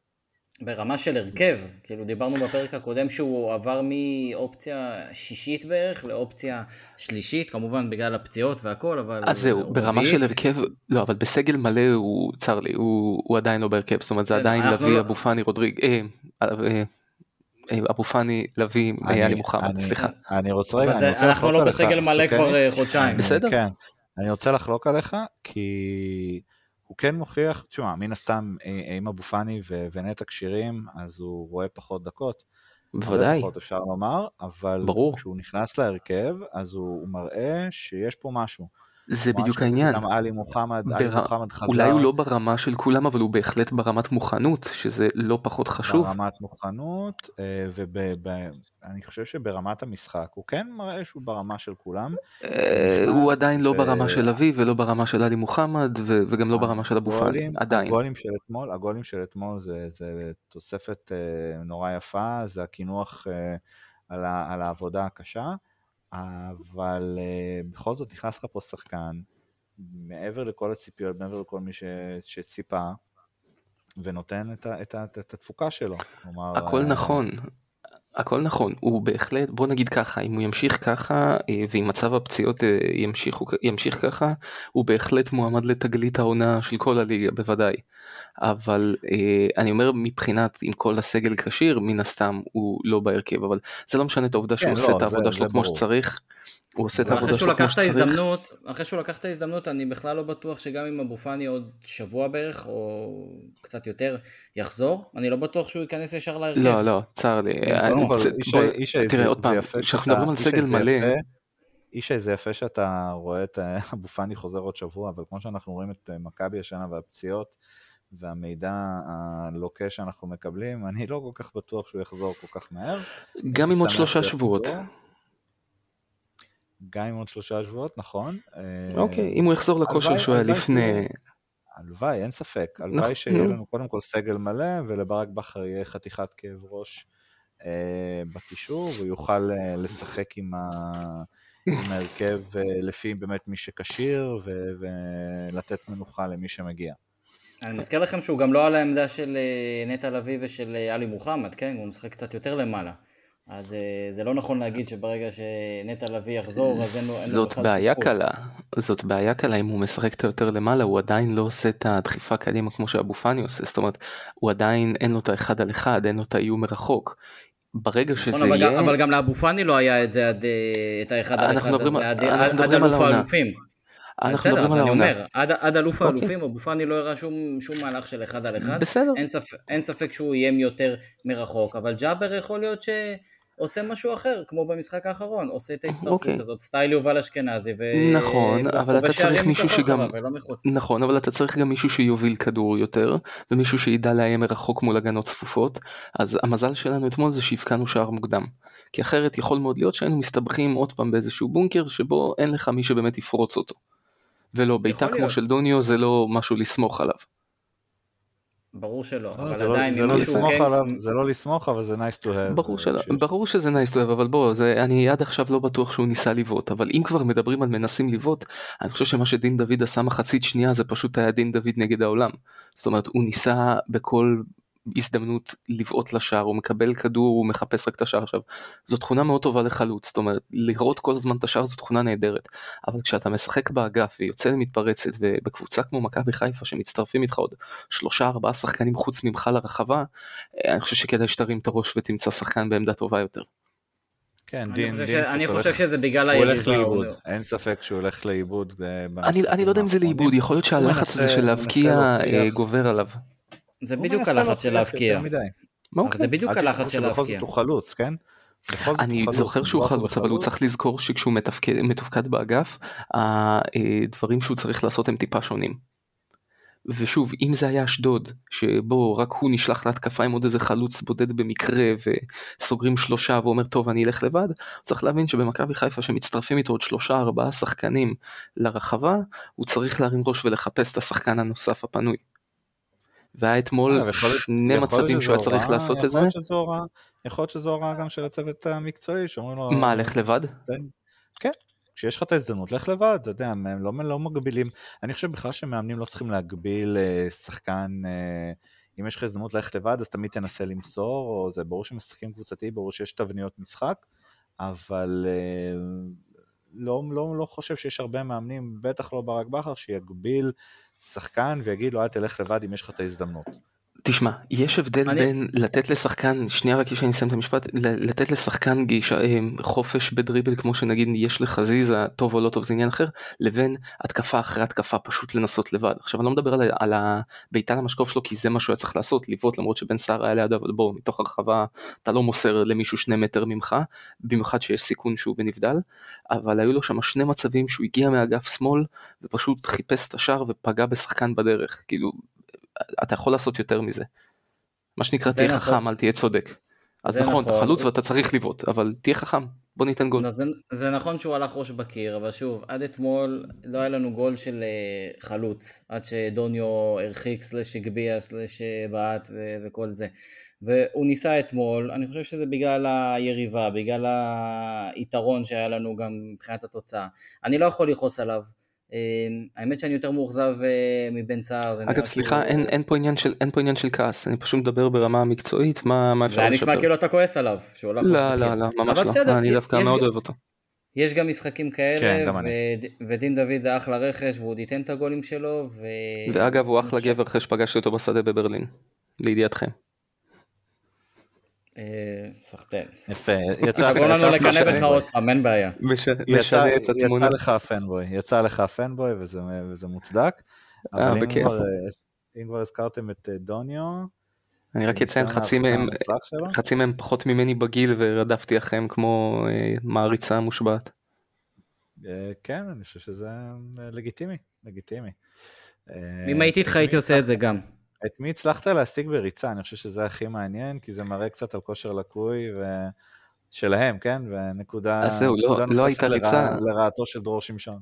ברמה של הרכב, כאילו דיברנו בפרק הקודם שהוא עבר מאופציה שישית בערך לאופציה שלישית, כמובן בגלל הפציעות והכל, אבל... אז זהו, ברמה רביעית. של הרכב, לא, אבל בסגל מלא הוא, צר לי, הוא, הוא עדיין לא בהרכב, זאת אומרת זה עדיין לביא, לא... אבו פאני, רודריג, אה, אה, אה, אבו פאני, לביא, עלי מוחמד, סליחה. אני רוצה רגע, אני רוצה אנחנו לא בסגל מלא כבר חודשיים. בסדר. כן. אני רוצה לחלוק עליך, כי הוא כן מוכיח, תשמע, מן הסתם, אם אבו פאני ונטע כשירים, אז הוא רואה פחות דקות. בוודאי. פחות אפשר לומר, אבל ברור. כשהוא נכנס להרכב, אז הוא, הוא מראה שיש פה משהו. זה בדיוק העניין. גם עלי מוחמד, בר... עלי מוחמד חזר. אולי הוא לא ברמה של כולם, אבל הוא בהחלט ברמת מוכנות, שזה לא פחות חשוב. ברמת מוכנות, אה, ואני חושב שברמת המשחק, הוא כן מראה שהוא ברמה של כולם. אה, הוא עדיין לא ברמה של אבי, ולא ברמה של עלי מוחמד, וגם לא ברמה של אבו פאני, עדיין. הגולים של אתמול, הגולים של אתמול זה, זה תוספת אה, נורא יפה, זה הקינוח על העבודה הקשה. אבל uh, בכל זאת נכנס לך פה שחקן, מעבר לכל הציפיות, מעבר לכל מי ש, שציפה, ונותן את, את, את, את התפוקה שלו. כלומר, הכל uh, נכון, הכל נכון, הוא בהחלט, בוא נגיד ככה, אם הוא ימשיך ככה, אה, ואם מצב הפציעות ימשיך, ימשיך ככה, הוא בהחלט מועמד לתגלית העונה של כל הליגה, בוודאי. אבל אה, אני אומר מבחינת אם כל הסגל כשיר מן הסתם הוא לא בהרכב אבל זה לא משנה את העובדה שהוא כן, עושה לא, את העבודה שלו כמו שצריך. הוא עושה את העבודה שלו כמו שצריך. אחרי שהוא לקח את ההזדמנות אני בכלל לא בטוח שגם אם אבו פאני עוד שבוע בערך או קצת יותר יחזור אני לא בטוח שהוא ייכנס ישר להרכב. לא לא צר לי. תראה עוד פעם כשאנחנו מדברים על סגל מלא. איש זה יפה שאתה רואה את אבו פאני חוזר עוד שבוע, אבל כמו שאנחנו רואים את מכבי השנה והפציעות, והמידע הלוקה שאנחנו מקבלים, אני לא כל כך בטוח שהוא יחזור כל כך מהר. גם עם עוד שלושה שבועות. גם עם עוד שלושה שבועות, נכון. אוקיי, אם הוא יחזור לכושר שהוא היה לפני... הלוואי, אין ספק. הלוואי נכון, שיהיה לנו קודם כל סגל מלא, ולברק בכר יהיה חתיכת כאב ראש אה, בקישור, והוא יוכל אה, לשחק עם, ה... עם ההרכב אה, לפי באמת מי שכשיר, ולתת מנוחה למי שמגיע. אני מזכיר לכם שהוא גם לא על העמדה של אה, נטע לביא ושל אה, עלי מוחמד, כן? הוא משחק קצת יותר למעלה. אז אה, זה לא נכון להגיד שברגע שנטע לביא יחזור, אז אין לו, אין לו זאת בכלל בעיה. קלה, זאת בעיה קלה אם הוא משחק את היותר למעלה, הוא עדיין לא עושה את הדחיפה קדימה כמו שאבו פאני עושה, זאת אומרת, הוא עדיין אין לו את האחד על אחד, אין לו את האיום מרחוק. ברגע שזה נכון, אבל, יהיה, אבל גם לאבו פאני לא היה את זה עד, אה, את האחד על אחד מדברים- עד, עד, עד אלוף. האלופים. אנחנו מדברים על אני העונה. אומר, עד, עד אלוף אוקיי. האלופים, אבו פאני לא הראה שום, שום מהלך של אחד על אחד. בסדר, אין ספק, אין ספק שהוא איים יותר מרחוק, אבל ג'אבר יכול להיות שעושה משהו אחר, כמו במשחק האחרון, עושה את ההצטרפות אוקיי. הזאת, סטייל יובל אשכנזי, ו... נכון, אבל אתה צריך מישהו שגם- מחוץ. נכון, אבל אתה צריך גם מישהו שיוביל כדור יותר, ומישהו שידע לאיים מרחוק מול הגנות צפופות, אז המזל שלנו אתמול זה שהבקענו שער מוקדם. כי אחרת יכול מאוד להיות שהיינו מסתבכים עוד פעם באיזשהו בונקר שבו אין לך מי שבאמת יפרוץ אותו. ולא, בעיטה כמו. של דוניו זה לא משהו לסמוך עליו. ברור שלא, לא, אבל זה לא- עדיין, זה לא ממשהו לסמוך כן... עליו, זה לא לסמוך, אבל זה nice to have. ברור אה, שלא, שיש. ברור שזה nice to have, אבל בוא, זה, אני עד עכשיו לא בטוח שהוא ניסה לבעוט, אבל אם כבר מדברים על מנסים לבעוט, אני חושב שמה שדין דוד עשה מחצית שנייה זה פשוט היה דין דוד נגד העולם. זאת אומרת, הוא ניסה בכל הזדמנות לבעוט לשער, הוא מקבל כדור, הוא מחפש רק את השער עכשיו. זו תכונה מאוד טובה לחלוץ, זאת אומרת, לראות כל הזמן את השער זו תכונה נהדרת. אבל כשאתה משחק באגף ויוצא למתפרצת, ובקבוצה כמו מכבי חיפה שמצטרפים איתך עוד שלושה ארבעה שחקנים חוץ ממך לרחבה, אני חושב שכדאי שתרים את הראש ותמצא שחקן בעמדה טובה יותר. כן, אני דין, חושב דין ש- אני הולך- חושב שזה בגלל הוא הולך היריבה. לאיבוד, הוא- אין ספק שהוא הולך לאיבוד. אה, אני, אני לא יודע אם זה. לאיבוד, יכול להיות שהלחץ הזה של להבקיע אה. גובר עליו. זה בדיוק מנסה הלחץ של להבקיע. זה בדיוק הלחץ של להבקיע. זאת הוא חלוץ, כן? בכל אני זוכר שהוא חלוץ, אבל הוא. צריך לזכור שכשהוא מתפקד, מתופקד באגף, הדברים שהוא צריך לעשות הם טיפה שונים. ושוב, אם זה היה אשדוד, שבו רק הוא נשלח להתקפה עם עוד איזה חלוץ בודד במקרה, וסוגרים שלושה ואומר טוב אני אלך לבד, צריך להבין שבמכבי חיפה שמצטרפים איתו עוד שלושה ארבעה שחקנים לרחבה, הוא צריך להרים ראש ולחפש את השחקן הנוסף הפנוי. והיה אתמול אה, שני מצבים שהוא היה צריך לעשות את זה. יכול להיות שזו הוראה גם של הצוות המקצועי, שאומרים לו... מה, לך לבד? כן, כשיש לך את ההזדמנות, לך לבד, אתה יודע, הם לא, לא מגבילים. אני חושב בכלל שמאמנים לא צריכים להגביל אה, שחקן, אה, אם יש לך הזדמנות ללכת לבד, אז תמיד תנסה למסור, או זה ברור שמשחקים קבוצתי, ברור שיש תבניות משחק, אבל לא, לא, לא חושב שיש הרבה מאמנים, בטח לא ברק בכר, שיגביל שחקן ויגיד לו אל תלך לבד אם יש לך את ההזדמנות. תשמע, יש הבדל אני- בין לתת לשחקן, שנייה רק כשאני אסיים את המשפט, לתת לשחקן גישה, אה, חופש בדריבל כמו שנגיד יש לחזיזה, טוב או לא טוב זה עניין אחר, לבין התקפה אחרי התקפה פשוט לנסות לבד. עכשיו אני לא מדבר על, על הבעיטה למשקוף שלו כי זה מה שהוא היה צריך לעשות, לבעוט למרות שבן סער היה לידו, אבל בוא, מתוך הרחבה אתה לא מוסר למישהו שני מטר ממך, במיוחד שיש סיכון שהוא בנבדל, אבל היו לו שם שני מצבים שהוא הגיע מאגף שמאל ופשוט חיפש את השער ופגע בשחקן בדרך, כאילו אתה יכול לעשות יותר מזה. מה שנקרא תהיה נכון. חכם אל תהיה צודק. אז זה נכון אתה נכון. חלוץ ואתה צריך לבעוט אבל תהיה חכם בוא ניתן גול. אז זה, זה נכון שהוא הלך ראש בקיר, אבל שוב, עד אתמול לא היה לנו גול של אה, חלוץ, עד שדוניו הרחיק סלש הגביה סלש אה, בעט ו- וכל זה. והוא ניסה אתמול, אני חושב שזה בגלל היריבה, בגלל היתרון שהיה לנו גם מבחינת התוצאה. אני לא יכול לכעוס עליו. אה, האמת שאני יותר מאוכזב אה, מבן סער. זה אגב סליחה אין, אין, פה עניין של, אין פה עניין של כעס אני פשוט מדבר ברמה המקצועית מה, מה זה אפשר היה לשפר. נשמע כאילו אתה כועס עליו, לא בקיר. לא לא ממש אבל לא בסדר, אני דווקא מאוד אוהב אותו. יש גם משחקים כאלה, כן, ודין דוד זה אחלה רכש, והוא עוד ייתן את הגולים שלו, ו... ואגב הוא אחלה גבר אחרי שפגשתי אותו בשדה בברלין. לידיעתכם. אה, סחטיין. יפה, יצא תבוא לנו יצא לך לקנא בך. עוד פעם, אין בעיה. יצא, משנה את התמונה. יצא לך הפנבוי, יצא לך הפנבוי וזה, וזה מוצדק. אה, אבל אם. כבר, אם כבר הזכרתם את אה, דוניו, אני רק אציין חצי מהם פחות ממני בגיל ורדפתי אחריהם כמו אה, מעריצה מושבעת. אה, כן, אני חושב שזה אה, לגיטימי, לגיטימי. אה, אם הייתי איתך הייתי עושה את זה גם. את מי הצלחת להשיג בריצה? אני חושב שזה הכי מעניין, כי זה מראה קצת על כושר לקוי ו... שלהם, כן? ונקודה אז זהו, לא- לא הייתה לרע- ריצה. לרעתו של דרור שמשון.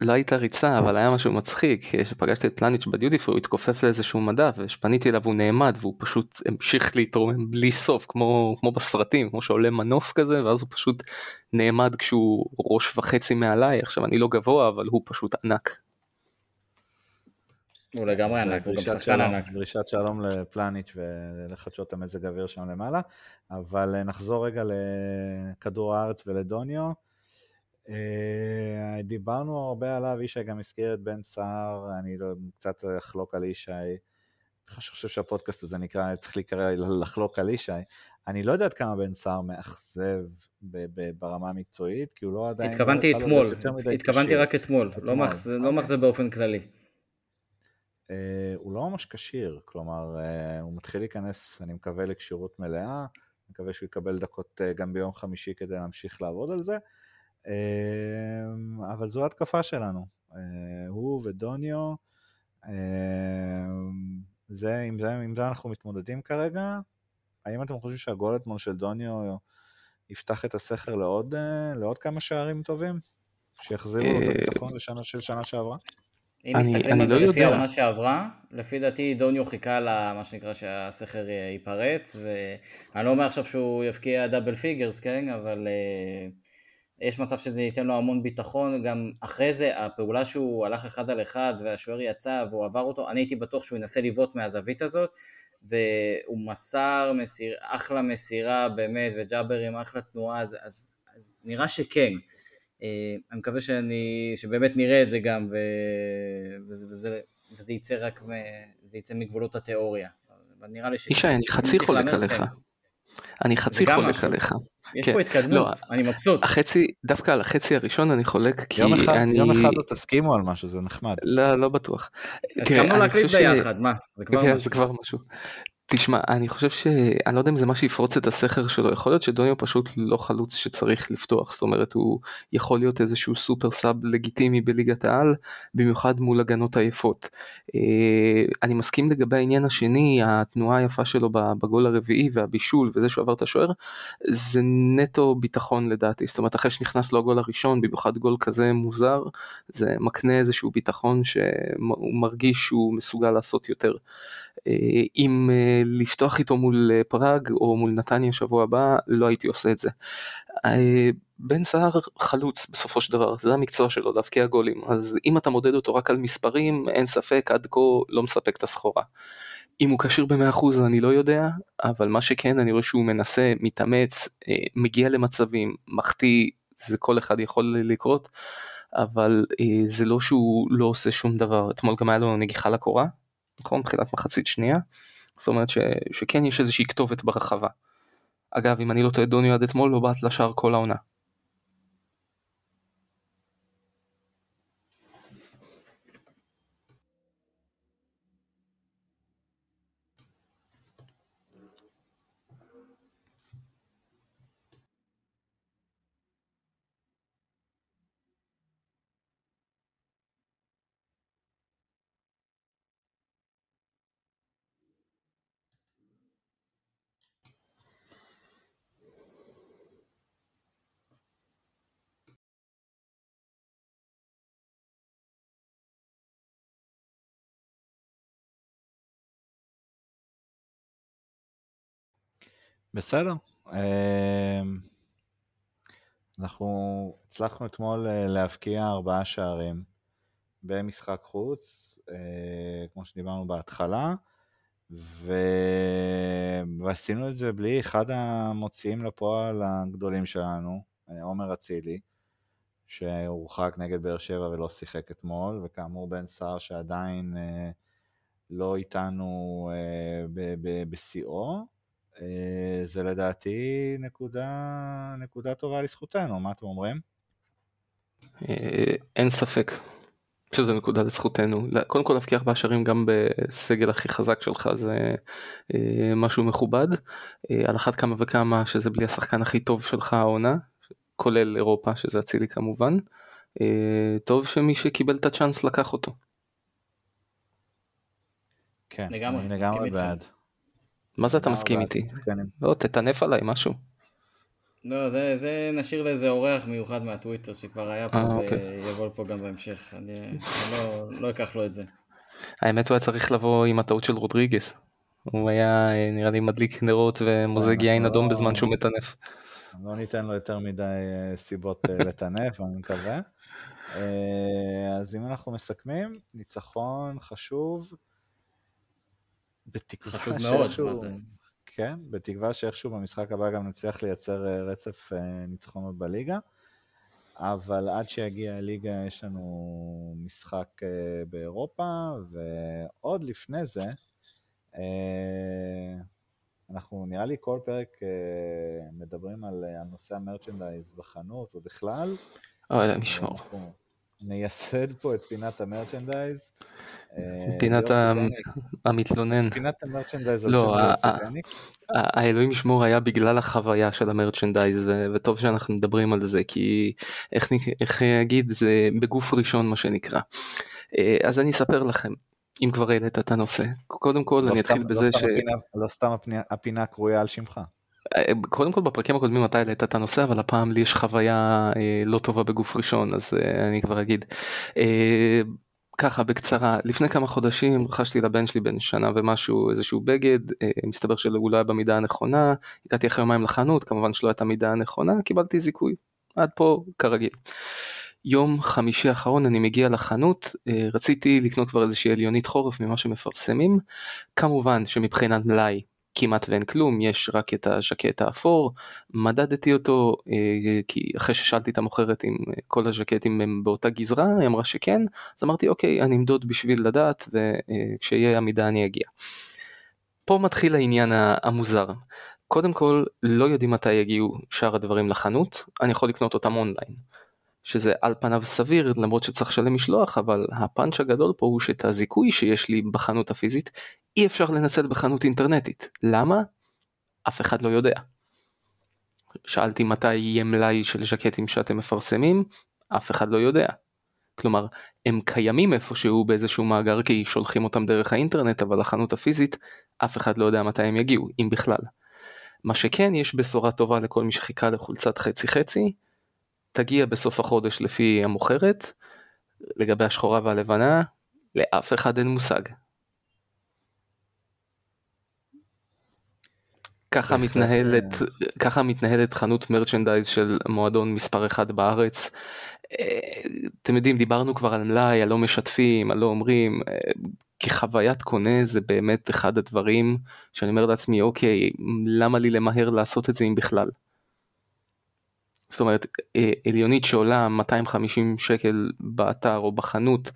לא הייתה ריצה אבל היה משהו מצחיק כשפגשתי את פלניץ' בדיוטיפרי הוא התכופף לאיזשהו מדף וכשפניתי אליו הוא נעמד והוא פשוט המשיך להתרומם בלי סוף כמו כמו בסרטים כמו שעולה מנוף כזה ואז הוא פשוט נעמד כשהוא ראש וחצי מעליי עכשיו אני לא גבוה אבל הוא פשוט ענק. הוא לגמרי ענק, הוא גם שחקן ענק. דרישת שלום לפלניץ' ולחדשות המזג האוויר שם למעלה, אבל נחזור רגע לכדור הארץ ולדוניו. דיברנו הרבה עליו, ישי גם הזכיר את בן סער, אני לא, קצת אחלוק על ישי. אני חושב שהפודקאסט הזה נקרא, צריך להיקרא לחלוק על ישי. אני לא יודע עד כמה בן סער מאכזב ברמה המקצועית, כי הוא לא עדיין... התכוונתי אתמול, התכוונתי רק אתמול, לא, לא. מאכזב באופן כללי. Uh, הוא לא ממש כשיר, כלומר, uh, הוא מתחיל להיכנס, אני מקווה, לכשירות מלאה, אני מקווה שהוא יקבל דקות uh, גם ביום חמישי כדי להמשיך לעבוד על זה, אבל זו התקפה שלנו, הוא ודוניו, זה, עם, זה, עם זה אנחנו מתמודדים כרגע, האם אתם חושבים שהגול אתמול של דוניו יפתח את הסכר לעוד, אה, לעוד כמה שערים טובים? שיחזירו לו את אה, הביטחון לשנה של שנה שעברה? אם מסתכלים על זה לא לפי העונה שעברה, לפי דעתי דוניו חיכה למה שנקרא שהסכר ייפרץ, ואני לא אומר עכשיו שהוא יבקיע double figures, כן, אבל אה, יש מצב שזה ייתן לו המון ביטחון, גם אחרי זה הפעולה שהוא הלך אחד על אחד והשוער יצא והוא עבר אותו, אני הייתי בטוח שהוא ינסה לבעוט מהזווית הזאת, והוא מסר, מסיר, אחלה מסירה באמת, וג'אבר עם אחלה תנועה, אז, אז, אז נראה שכן. אה, אני מקווה שאני, שבאמת נראה את זה גם, ו, וזה, וזה, וזה יצא רק, זה יצא מגבולות התיאוריה. אבל נראה לי ש... ישי, אני חצי חולק עליך. אני חצי חולק עליך. יש כן. פה התקדמות, לא, אני מבסוט. החצי, דווקא על החצי הראשון אני חולק כי יום אחד, אני... יום אחד עוד תסכימו על משהו, זה נחמד. לא, לא בטוח. הסכמנו להקליט ביחד, מה? זה כבר כן, משהו. זה כבר משהו. תשמע, אני חושב ש... אני לא יודע אם זה מה שיפרוץ את הסכר שלו, יכול להיות שדוניו פשוט לא חלוץ שצריך לפתוח, זאת אומרת הוא יכול להיות איזשהו סופר סאב לגיטימי בליגת העל, במיוחד מול הגנות עייפות. אה, אני מסכים לגבי העניין השני, התנועה היפה שלו בגול הרביעי והבישול וזה שהוא עבר את השוער, זה נטו ביטחון לדעתי, זאת אומרת אחרי שנכנס לו הגול הראשון, במיוחד גול כזה מוזר, זה מקנה איזשהו ביטחון שהוא מרגיש שהוא מסוגל לעשות יותר. אה, אם אה, לפתוח איתו מול אה, פראג או מול נתניה שבוע הבא, לא הייתי עושה את זה. בן סער חלוץ בסופו של דבר, זה המקצוע שלו, להבקיע גולים, אז אם אתה מודד אותו רק על מספרים, אין ספק, עד כה לא מספק את הסחורה. אם הוא כשיר ב-100% אני לא יודע, אבל מה שכן, אני רואה שהוא מנסה, מתאמץ, מגיע למצבים, מחטיא, זה כל אחד יכול לקרות, אבל זה לא שהוא לא עושה שום דבר. אתמול גם היה לו נגיחה לקורה, נכון? תחילת מחצית שנייה. זאת אומרת ש, שכן יש איזושהי כתובת ברחבה. אגב, אם אני לא טועה, דוניו עד אתמול לא בעט לשער כל העונה. בסדר. אמ, אנחנו הצלחנו אתמול אה, להבקיע ארבעה שערים במשחק חוץ, אה, כמו שדיברנו בהתחלה, ו... ועשינו את זה בלי אחד המוציאים לפועל הגדולים שלנו, אה, עומר אצילי, שהורחק נגד באר שבע ולא שיחק אתמול, וכאמור בן סער שעדיין לא איתנו בשיאו. אה, זה לדעתי נקודה, נקודה טובה לזכותנו, מה אתם אומרים? אה, אין ספק שזה נקודה לזכותנו. קודם כל להבקיע ארבעה שערים גם בסגל הכי חזק שלך זה אה, משהו מכובד. על אחת כמה וכמה שזה בלי השחקן הכי טוב שלך העונה, כולל אירופה שזה אצילי כמובן. טוב שמי שקיבל את הצ'אנס לקח אותו. כן, לגמרי, אני לגמרי בעד. מה זה אתה מסכים איתי? לא, תטנף עליי משהו. לא, זה, זה נשאיר לאיזה אורח מיוחד מהטוויטר שכבר היה פה אה, אוקיי. ויבוא לפה גם בהמשך. אני, אני לא, לא אקח לו את זה. האמת הוא היה צריך לבוא עם הטעות של רודריגס. הוא היה אה, נראה לי מדליק נרות ומוזג יין אדום בזמן שהוא מטנף. לא ניתן לו יותר מדי אה, סיבות לטנף, אני מקווה. אז אם אנחנו מסכמים, ניצחון חשוב, בתקווה חשוב מאוד, שאיכשהו... מה זה? כן, בתקווה שאיכשהו במשחק הבא גם נצליח לייצר אה, רצף אה, ניצחונות בליגה. אבל עד שיגיע הליגה יש לנו משחק אה, באירופה, ועוד לפני זה, אנחנו נראה לי כל פרק מדברים על נושא המרצ'נדייז בחנות ובכלל. אוי, אלוהים ישמור. נייסד פה את פינת המרצ'נדייז. פינת המתלונן. פינת המרצ'נדייז. לא, האלוהים ישמור היה בגלל החוויה של המרצ'נדייז וטוב שאנחנו מדברים על זה כי איך אגיד זה בגוף ראשון מה שנקרא. אה, אז אני אספר לכם אם כבר העלית את הנושא. קודם כל לא אני אתחיל בזה לא ש... לא סתם הפינה קרויה על שמך. אה, קודם כל בפרקים הקודמים אתה העלית את הנושא אבל הפעם לי יש חוויה אה, לא טובה בגוף ראשון אז אה, אני כבר אגיד. ככה בקצרה לפני כמה חודשים רכשתי לבן שלי בן שנה ומשהו איזשהו בגד מסתבר שהוא לא היה במידה הנכונה הגעתי אחרי יומיים לחנות כמובן שלא הייתה מידה הנכונה קיבלתי זיכוי עד פה כרגיל. יום חמישי האחרון אני מגיע לחנות רציתי לקנות כבר איזושהי עליונית חורף ממה שמפרסמים כמובן שמבחינת מלאי כמעט ואין כלום, יש רק את הז'קט האפור, מדדתי אותו אה, כי אחרי ששאלתי את המוכרת אם אה, כל הז'קטים הם באותה גזרה, היא אמרה שכן, אז אמרתי אוקיי אני אמדוד בשביל לדעת וכשיהיה עמידה אני אגיע. פה מתחיל העניין המוזר. קודם כל לא יודעים מתי יגיעו שאר הדברים לחנות, אני יכול לקנות אותם אונליין. שזה על פניו סביר למרות שצריך לשלם משלוח אבל הפאנץ' הגדול פה הוא שאת הזיכוי שיש לי בחנות הפיזית אי אפשר לנצל בחנות אינטרנטית. למה? אף אחד לא יודע. שאלתי מתי יהיה מלאי של ז'קטים שאתם מפרסמים, אף אחד לא יודע. כלומר, הם קיימים איפשהו באיזשהו מאגר כי שולחים אותם דרך האינטרנט, אבל החנות הפיזית, אף אחד לא יודע מתי הם יגיעו, אם בכלל. מה שכן, יש בשורה טובה לכל מי שחיכה לחולצת חצי חצי, תגיע בסוף החודש לפי המוכרת, לגבי השחורה והלבנה, לאף אחד אין מושג. ככה מתנהלת, ככה מתנהלת חנות מרצ'נדייז של מועדון מספר אחד בארץ. אה, אתם יודעים, דיברנו כבר על מלאי, הלא משתפים, הלא אומרים, אה, כחוויית קונה זה באמת אחד הדברים שאני אומר לעצמי, אוקיי, למה לי למהר לעשות את זה אם בכלל? זאת אומרת, אה, עליונית שעולה 250 שקל באתר או בחנות,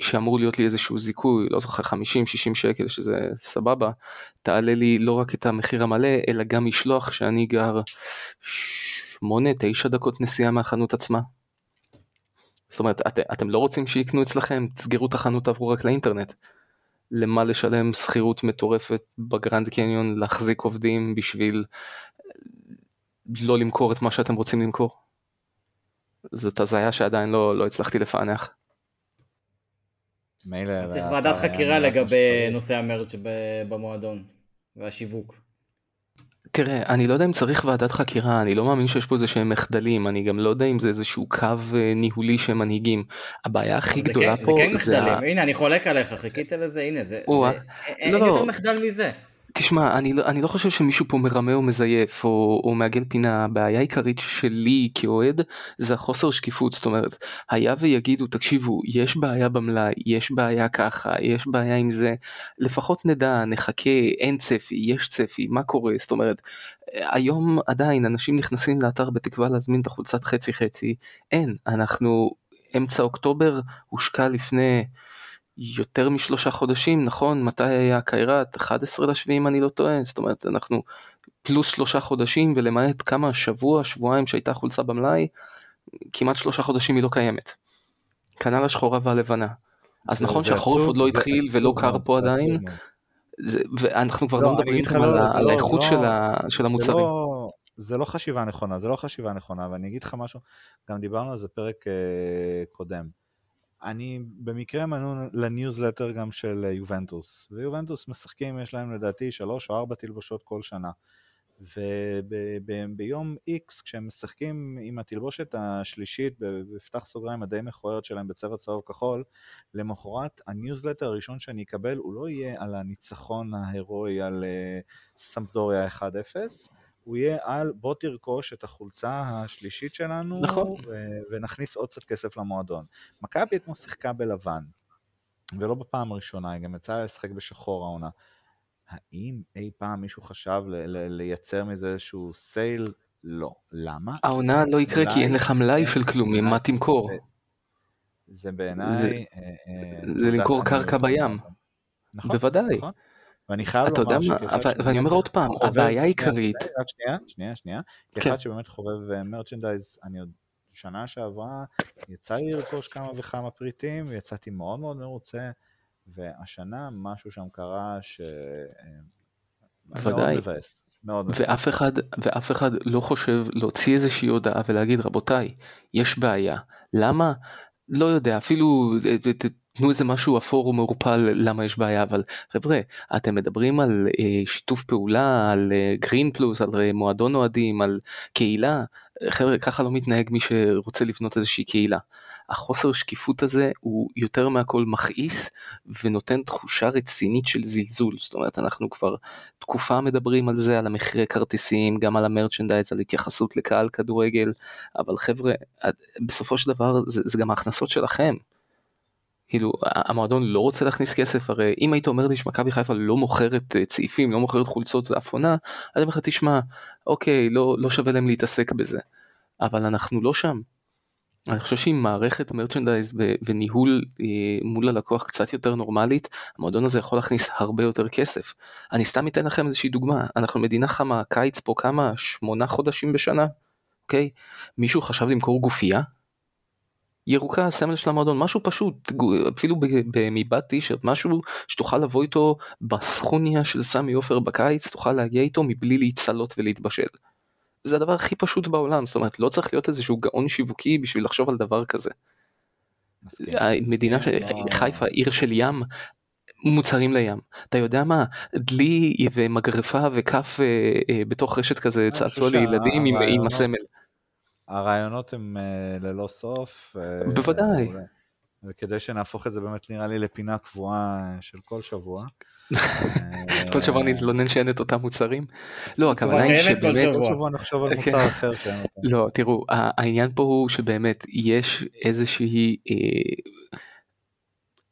כשאמור להיות לי איזשהו זיכוי, לא זוכר 50-60 שקל שזה סבבה, תעלה לי לא רק את המחיר המלא אלא גם משלוח שאני גר 8-9 דקות נסיעה מהחנות עצמה. זאת אומרת את, אתם לא רוצים שיקנו אצלכם, תסגרו את החנות תעברו רק לאינטרנט. למה לשלם שכירות מטורפת בגרנד קניון להחזיק עובדים בשביל לא למכור את מה שאתם רוצים למכור. זאת הזיה שעדיין לא, לא הצלחתי לפענח. מילא... צריך ועדת חקירה לגבי נושא המרץ' במועדון והשיווק. תראה, אני לא יודע אם צריך ועדת חקירה, אני לא מאמין שיש פה איזה שהם מחדלים, אני גם לא יודע אם זה איזשהו קו אה, ניהולי שהם מנהיגים. הבעיה הכי גדולה כן, פה זה כן מחדלים, הנה אני חולק עליך, חיכית לזה, הנה זה, אין לא, יותר מחדל מזה. תשמע, אני לא, אני לא חושב שמישהו פה מרמה או מזייף או, או מעגל פינה, הבעיה העיקרית שלי כאוהד זה החוסר שקיפות, זאת אומרת, היה ויגידו, תקשיבו, יש בעיה במלאי, יש בעיה ככה, יש בעיה עם זה, לפחות נדע, נחכה, אין צפי, יש צפי, מה קורה, זאת אומרת, היום עדיין אנשים נכנסים לאתר בתקווה להזמין את החולצת חצי חצי, אין, אנחנו, אמצע אוקטובר הושקע לפני יותר משלושה חודשים, נכון? מתי היה קיירת? 11 לשביעי אם אני לא טועה, זאת אומרת אנחנו פלוס שלושה חודשים ולמעט כמה שבוע, שבועיים שהייתה חולצה במלאי, כמעט שלושה חודשים היא לא קיימת. כנ"ל השחורה והלבנה. אז נכון שהחורף עוד לא התחיל ולא קר פה עדיין, זה, ואנחנו כבר לא, לא מדברים על, לא, על לא, האיכות לא, של, ה, של המוצרים. לא, זה לא חשיבה נכונה, זה לא חשיבה נכונה, ואני אגיד לך משהו, גם דיברנו על זה פרק אה, קודם. אני במקרה מנוי לניוזלטר גם של אה, יובנטוס, ויובנטוס משחקים, יש להם לדעתי שלוש או ארבע תלבושות כל שנה. וביום X כשהם משחקים עם התלבושת השלישית בפתח סוגריים הדי מכוערת שלהם בצבע צהוב כחול, למחרת הניוזלטר הראשון שאני אקבל הוא לא יהיה על הניצחון ההירואי על אה, סמפדוריה 1-0, הוא יהיה על בוא תרכוש את החולצה השלישית שלנו, נכון. ו- ונכניס עוד קצת כסף למועדון. מכבי אתמול שיחקה בלבן, ולא בפעם הראשונה, היא גם יצאה לשחק בשחור העונה. האם אי פעם מישהו חשב ל- ל- לייצר מזה איזשהו סייל? לא. למה? העונה לא יקרה כי אין לך מלאי של כלום, מה תמכור? זה בעיניי... זה- אה, אה, למכור קרקע בים. נכון, בוודאי. נכון. ואני חייב אתה יודע לומר מה, אבל- ואני אומר עוד פעם, הבעיה העיקרית- שנייה, רק שנייה, שנייה, שנייה. כן. כאחד שבאמת חובב אה, מרצ'נדייז, אני עוד שנה שעברה, יצא לי לרכוש כמה וכמה פריטים, ויצאתי מאוד מאוד מרוצה, והשנה משהו שם קרה ש... אה, ודאי. מבאס. מאוד. ואף אחד, ואף אחד לא חושב להוציא איזושהי הודעה ולהגיד רבותיי, יש בעיה. למה? לא יודע, אפילו אה, תנו איזה משהו אפור ומעורפל למה יש בעיה, אבל חבר'ה, אתם מדברים על אה, שיתוף פעולה, על גרין פלוס, על אה, מועדון אוהדים, על קהילה. חבר'ה, ככה לא מתנהג מי שרוצה לבנות איזושהי קהילה. החוסר שקיפות הזה הוא יותר מהכל מכעיס ונותן תחושה רצינית של זלזול. זאת אומרת, אנחנו כבר תקופה מדברים על זה, על המחירי כרטיסים, גם על המרצ'נדייז, על התייחסות לקהל כדורגל, אבל חבר'ה, בסופו של דבר זה, זה גם ההכנסות שלכם. כאילו, המועדון לא רוצה להכניס כסף, הרי אם היית אומר לי שמכבי חיפה לא מוכרת אה, צעיפים, לא מוכרת חולצות לאף עונה, אז אני אומר לך, תשמע, אוקיי, לא, לא שווה להם להתעסק בזה. אבל אנחנו לא שם. אני חושב שעם מערכת מרצ'נדייז וניהול אה, מול הלקוח קצת יותר נורמלית, המועדון הזה יכול להכניס הרבה יותר כסף. אני סתם אתן לכם איזושהי דוגמה, אנחנו מדינה חמה, קיץ פה כמה? שמונה חודשים בשנה, אוקיי? מישהו חשב למכור גופייה? ירוקה, הסמל של המועדון, משהו פשוט, אפילו מבעד טישרט, משהו שתוכל לבוא איתו בסכוניה של סמי עופר בקיץ, תוכל להגיע איתו מבלי להצלות ולהתבשל. זה הדבר הכי פשוט בעולם, זאת אומרת לא צריך להיות איזשהו גאון שיווקי בשביל לחשוב על דבר כזה. המדינה, ש... מסכים, לא- חיפה עיר של ים, מוצרים לים. אתה יודע מה, דלי ומגרפה וכף אה, אה, בתוך רשת כזה צעצוע לילדים עם, הסמל. הרעיונות הם אה, ללא סוף. אה, בוודאי. וכדי שנהפוך את זה באמת נראה לי לפינה קבועה של כל שבוע. כל שבוע אה, נתלונן שאין את אותם מוצרים. לא, הכוונה היא כל שבאמת, שבוע. כל שבוע נחשוב על כן. מוצר אחר שאין אותו. לא, תראו, העניין פה הוא שבאמת יש איזושהי, אה,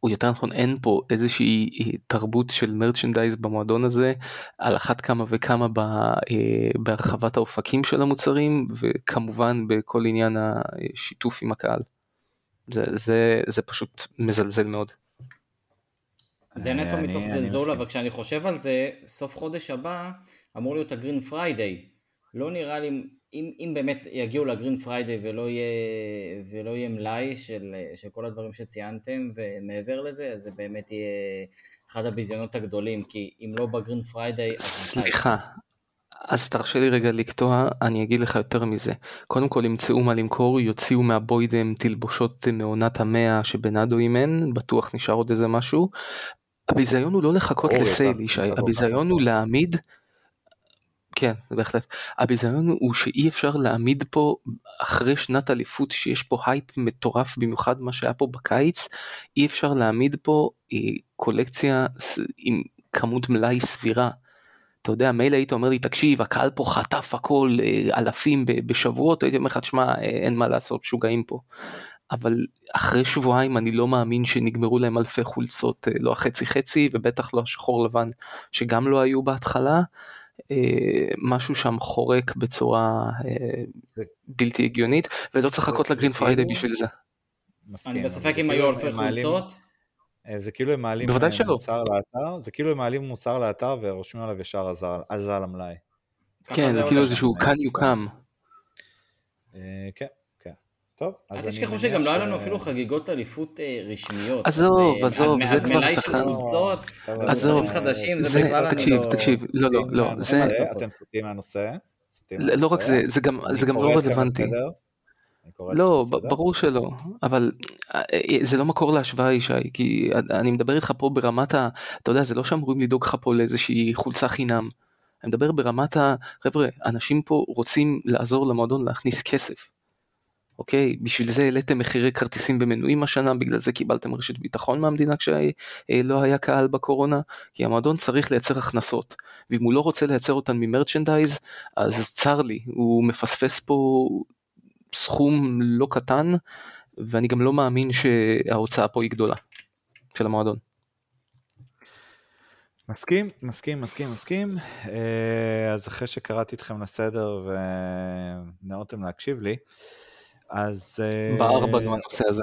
או יותר נכון אין פה איזושהי אה, תרבות של מרצ'נדייז במועדון הזה, על אחת כמה וכמה ב, אה, בהרחבת האופקים של המוצרים, וכמובן בכל עניין השיתוף עם הקהל. זה, זה, זה פשוט מזלזל מאוד. זה נטו מתוך זלזול. אבל כשאני חושב על זה, סוף חודש הבא אמור להיות הגרין פריידיי. לא נראה לי, אם, אם באמת יגיעו לגרין פריידיי ולא יהיה, ולא יהיה מלאי של, של כל הדברים שציינתם, ומעבר לזה, אז זה באמת יהיה אחד הביזיונות הגדולים, כי אם לא בגרין פריידיי, מתי? סליחה. אז תרשה לי רגע לקטוע, אני אגיד לך יותר מזה. קודם כל ימצאו מה למכור, יוציאו מהבוידם תלבושות מעונת המאה שבנאדו אימן, בטוח נשאר עוד איזה משהו. הביזיון הוא לא לחכות ל sale ישי, יצא הביזיון הוא להעמיד, כן, בהחלט, הביזיון הוא שאי אפשר להעמיד פה אחרי שנת אליפות שיש פה הייפ מטורף במיוחד מה שהיה פה בקיץ, אי אפשר להעמיד פה אה, קולקציה עם כמות מלאי סבירה. אתה יודע, מילא היית אומר לי, תקשיב, הקהל פה חטף הכל, אה, אלפים בשבועות, הייתי אומר לך, תשמע, אה, אין מה לעשות, משוגעים פה. אבל אחרי שבועיים אני לא מאמין שנגמרו להם אלפי חולצות, לא החצי חצי ובטח לא השחור לבן שגם לא היו בהתחלה. אה, משהו שם חורק בצורה אה, בלתי הגיונית ולא צריך לחכות זה לגרין פריידיי כאילו- בשביל זה. אני בספק אם כאילו היו אלפי חולצות. אה, זה כאילו הם מעלים. מוצר לאתר, זה כאילו הם מעלים מוצר לאתר ורושמים עליו ישר אזל אזל המלאי. כן, זה. כאילו איזשהו. כאן יוקם. כן. טוב, אז אל אני תשכחו מניח שגם לא היה לנו אפילו חגיגות אליפות אה, רשמיות. עזוב, אז, אה, עזוב, אז- זה אז כבר מלאי של תחנה. חולצות, ומוצרים חדשים, זה בכלל אני תקשיב, לא... תקשיב, לא, לא, לא, סוטים זה, אתם סוטים מהנושא. לא לא רק. זה, זה גם, אני זה גם לא רלוונטי. לא, ברור שלא, אבל אה, אה, זה לא מקור להשוואה ישי, כי אני מדבר איתך פה ברמת ה... אתה יודע, זה לא שאמורים לדאוג לך פה לאיזושהי חולצה חינם. אני מדבר ברמת ה... חבר'ה, אנשים פה רוצים לעזור למועדון להכניס כסף. אוקיי? בשביל זה העליתם מחירי כרטיסים במנויים השנה, בגלל זה קיבלתם רשת ביטחון מהמדינה כשלא היה קהל בקורונה, כי המועדון צריך לייצר הכנסות, ואם הוא לא רוצה לייצר אותן ממרצ'נדייז, אז צר לי, הוא מפספס פה סכום לא קטן, ואני גם לא מאמין שההוצאה פה היא גדולה, של המועדון. מסכים, מסכים, מסכים, מסכים. אה, אז אחרי שקראתי אתכם לסדר ונאותם להקשיב לי, אז... אה, בער בנו הנושא הזה.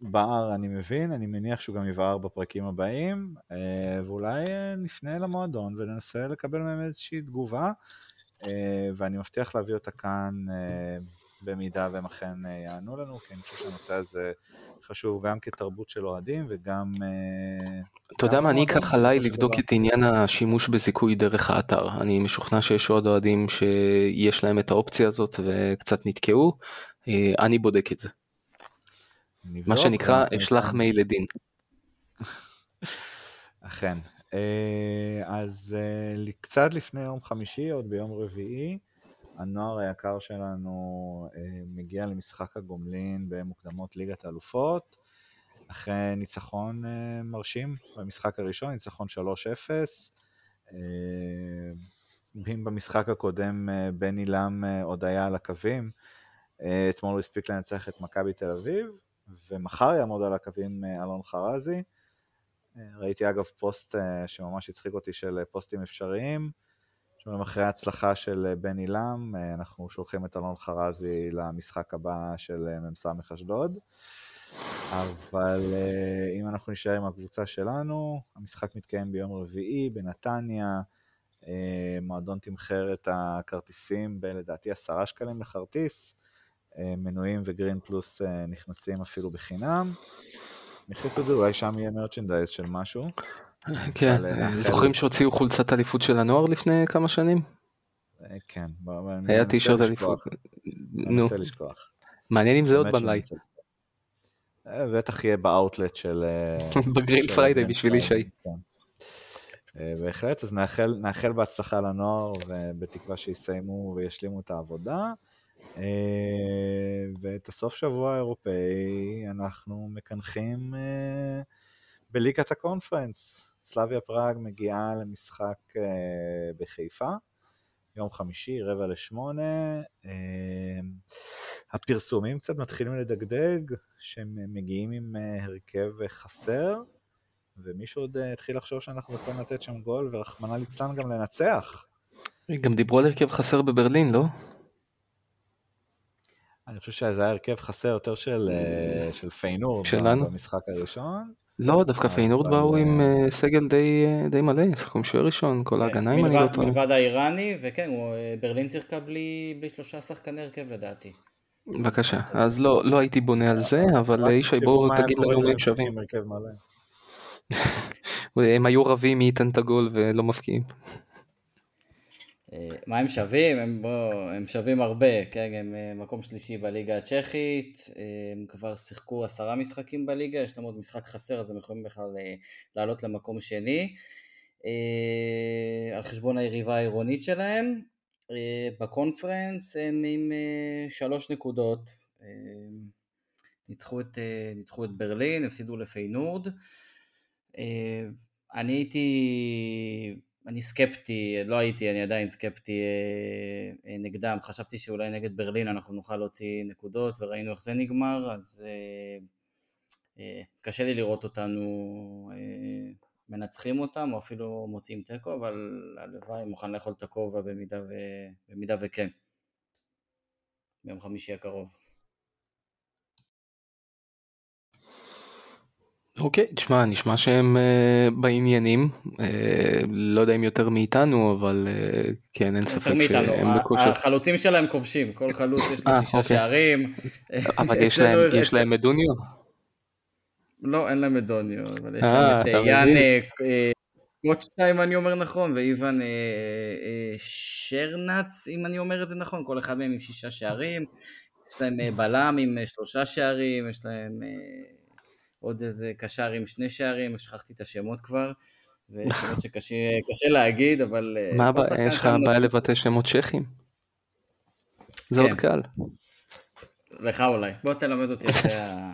בער, אני מבין, אני מניח שהוא גם יבער בפרקים הבאים, אה, ואולי נפנה למועדון וננסה לקבל מהם איזושהי תגובה, ואני מבטיח להביא אותה כאן במידה והם אכן יענו לנו, כי אני חושב שהנושא הזה חשוב גם כתרבות של אוהדים וגם... אה, אתה יודע מה, אני אקח עליי לבדוק את עניין השימוש בזיכוי דרך האתר. אני משוכנע שיש עוד אוהדים שיש להם את האופציה הזאת וקצת נתקעו, אה, אני בודק את זה. מה שנקרא, אשלח מייל לדין. אכן. אה, אז קצת לפני יום חמישי, עוד ביום רביעי, הנוער היקר שלנו אה, מגיע למשחק הגומלין במוקדמות ליגת האלופות, אחרי ניצחון אה, מרשים במשחק הראשון, ניצחון 3-0. אה, אם במשחק הקודם בני לם עוד היה על הקווים, אתמול הוא הספיק לנצח את מכבי תל אביב, ומחר יעמוד על הקווים אלון חרזי. ראיתי אגב פוסט שממש הצחיק אותי של פוסטים אפשריים. שאומרים אחרי ההצלחה של אה, בני לם, אה, אנחנו שולחים את אלון חרזי למשחק הבא של אה, מ"ס אשדוד. אבל אם אנחנו נשאר עם הקבוצה שלנו, המשחק מתקיים ביום רביעי בנתניה, מועדון תמחר את הכרטיסים בלדעתי עשרה שקלים לכרטיס, מנויים וגרין פלוס נכנסים אפילו בחינם. אני חושב שזה אולי שם יהיה merchandise של משהו. כן, זוכרים שהוציאו חולצת אליפות של הנוער לפני כמה שנים? אה, כן. היה טישרט אליפות. נו. מעניין אם זה עוד במלאי. אה, בטח יהיה באאוטלט של... אה, בגרין פריידיי בשביל ישי. כן. בהחלט, אז נאחל בהצלחה לנוער ובתקווה שיסיימו וישלימו את העבודה. ואת הסוף שבוע האירופאי אנחנו מקנחים בליגת הקונפרנס. סלאביה פראג מגיעה למשחק uh, בחיפה, יום חמישי, רבע לשמונה. הפרסומים קצת מתחילים לדגדג, שהם מגיעים עם הרכב חסר, ומישהו עוד התחיל לחשוב שאנחנו יכולים לתת שם גול, ורחמנא ליצלן גם לנצח. גם דיברו על הרכב חסר בברלין, לא? אני חושב שזה היה הרכב חסר יותר של, של פיינור שלנו במשחק הראשון. לא, דווקא פיינורד באו עם אה, סגל אה, די מלא, שיחקו עם שוער ראשון, כל כן, ההגנה אם אני לא טועה. מלבד האיראני, וכן, אה, ברלין שיחקה בלי שלושה שחקני הרכב לדעתי. בבקשה, אז לא, לא הייתי בונה על זה, אבל ישי בוא תגיד לנו מה הם שווים. הם היו רבים מי ייתן את הגול ולא מפקיעים. אה, מה הם שווים? הם, בוא, הם שווים הרבה, כן, הם אה, מקום שלישי בליגה הצ'כית, אה, הם כבר שיחקו עשרה משחקים בליגה, יש להם עוד משחק חסר אז הם יכולים בכלל לעלות למקום שני, על חשבון היריבה העירונית שלהם. בקונפרנס הם עם שלוש נקודות, ניצחו את, ניצחו את ברלין, הפסידו לפיינורד. אני הייתי אני סקפטי, לא הייתי, אני עדיין סקפטי אה, אה, נגדם, חשבתי שאולי נגד ברלין אנחנו נוכל להוציא נקודות וראינו איך זה נגמר, אז אה, אה, קשה לי לראות אותנו מנצחים אותם או אפילו מוציאים תיקו, אבל הלוואי מוכן לאכול את הכובע במידה, במידה וכן, ביום חמישי הקרוב. אוקיי, תשמע, נשמע שהם uh, בעניינים, uh, לא יודע אם יותר מאיתנו, אבל uh, כן, אין ספק שהם בכושר. החלוצים שלהם כובשים, כל חלוץ יש לו שישה אוקיי. שערים. אבל יש להם, יש להם את דוניו? לא, אין להם את דוניו, אבל יש להם את יאן קוצ'טה, אם אני אומר נכון, ואיוון שרנץ, אם אני אומר את זה נכון, כל אחד מהם עם שישה שערים. יש להם בלם עם שלושה שערים, יש להם... עוד איזה קשר עם שני שערים, שכחתי את השמות כבר, ושמות שקשה להגיד, אבל... אה, מה הבעיה? יש לך בעיה לבטא שמות צ'כים? זה עוד כן. קל. לך אולי. בוא תלמד אותי אחרי ה...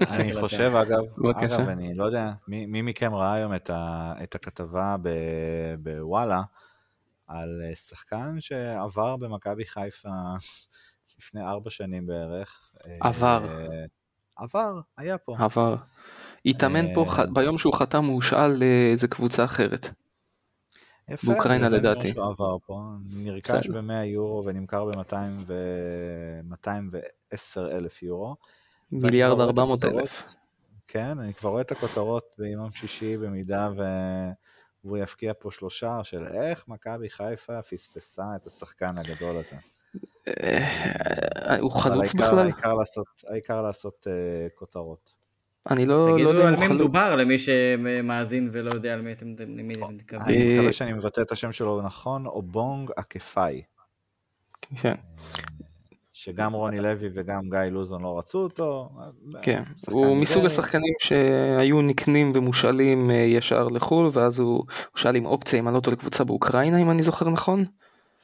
אני חושב, אגב. אגב, אני לא יודע, מי מכם ראה היום את את הכתבה בוואלה על אה, שחקן שעבר במכבי חיפה לפני ארבע שנים בערך. אה, עבר. עבר, היה פה. עבר. התאמן פה, אה, ח- ביום שהוא חתם הוא הושאל לאיזה קבוצה אחרת. יפה, באוקראינה לדעתי. מה שהוא עבר פה, נרכש בסדר. ב-100 יורו ונמכר ב-210 אלף יורו. מיליארד רואה את 400 הכותרות. אלף. כן, אני כבר רואה את הכותרות ביום שישי במידה ו... והוא יפקיע פה שלושה של איך מכבי חיפה פספסה את השחקן הגדול הזה. אה, הוא חלוץ בכלל? העיקר לעשות, העיקר לעשות uh, כותרות. אני לא לא יודע תגידו אם על הוא מי חלוץ. מדובר למי שמאזין ולא יודע על מי אתם אתם מתכוונים. אני אה, מקווה שאני מבטא את השם שלו נכון, אובונג אקפאי, כן, שגם רוני לוי וגם גיא לוזון לא רצו אותו. כן. הוא מסוג. השחקנים שהיו נקנים ומושאלים אה, ישר לחו"ל, ואז הוא שאל עם אופציה אם אותו לקבוצה באוקראינה, אם אני זוכר נכון.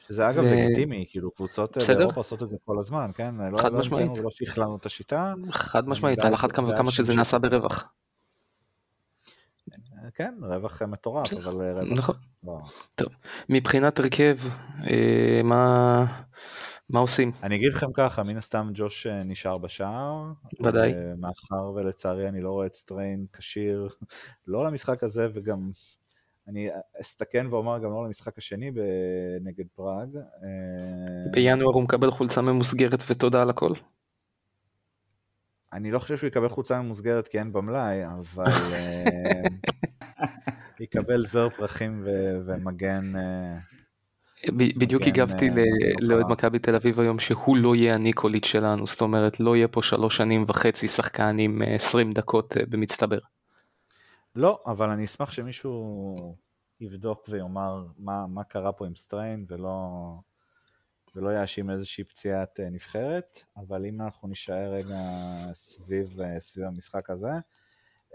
שזה אגב ו- לגיטימי, כאילו קבוצות אה. באירופה עושות את זה כל הזמן, כן? לא- חד לא משמעית. המצאנו ולא שכללנו את השיטה. חד משמעית, על אחת כמה וכמה שזה. נעשה ברווח. כן, רווח אה, מטורף, אבל אה, רווח... נכון. לא. מבחינת הרכב, אה, מה מה עושים? אני אגיד לכם ככה, מן הסתם ג'וש אה, נשאר בשער. ודאי. אה, מאחר ולצערי אני לא רואה את סטריין כשיר, לא למשחק הזה וגם... אני אסתכן ואומר גם לא למשחק השני נגד פראג. אה, בינואר הוא מקבל חולצה ממוסגרת ותודה על הכל. אני לא חושב שהוא יקבל חולצה ממוסגרת כי אין במלאי, אבל אה, יקבל זר פרחים ו- ומגן. אה, בדיוק הגבתי לאוהד. מכבי תל אביב היום שהוא לא יהיה הניקוליץ' שלנו, זאת אומרת לא יהיה פה שלוש שנים וחצי שחקן עם אה, 20 דקות במצטבר. לא, אבל אני אשמח שמישהו יבדוק ויאמר מה, מה קרה פה עם סטריין ולא, ולא יאשים איזושהי פציעת אה, נבחרת, אבל אם אנחנו נישאר רגע סביב, אה, סביב המשחק הזה,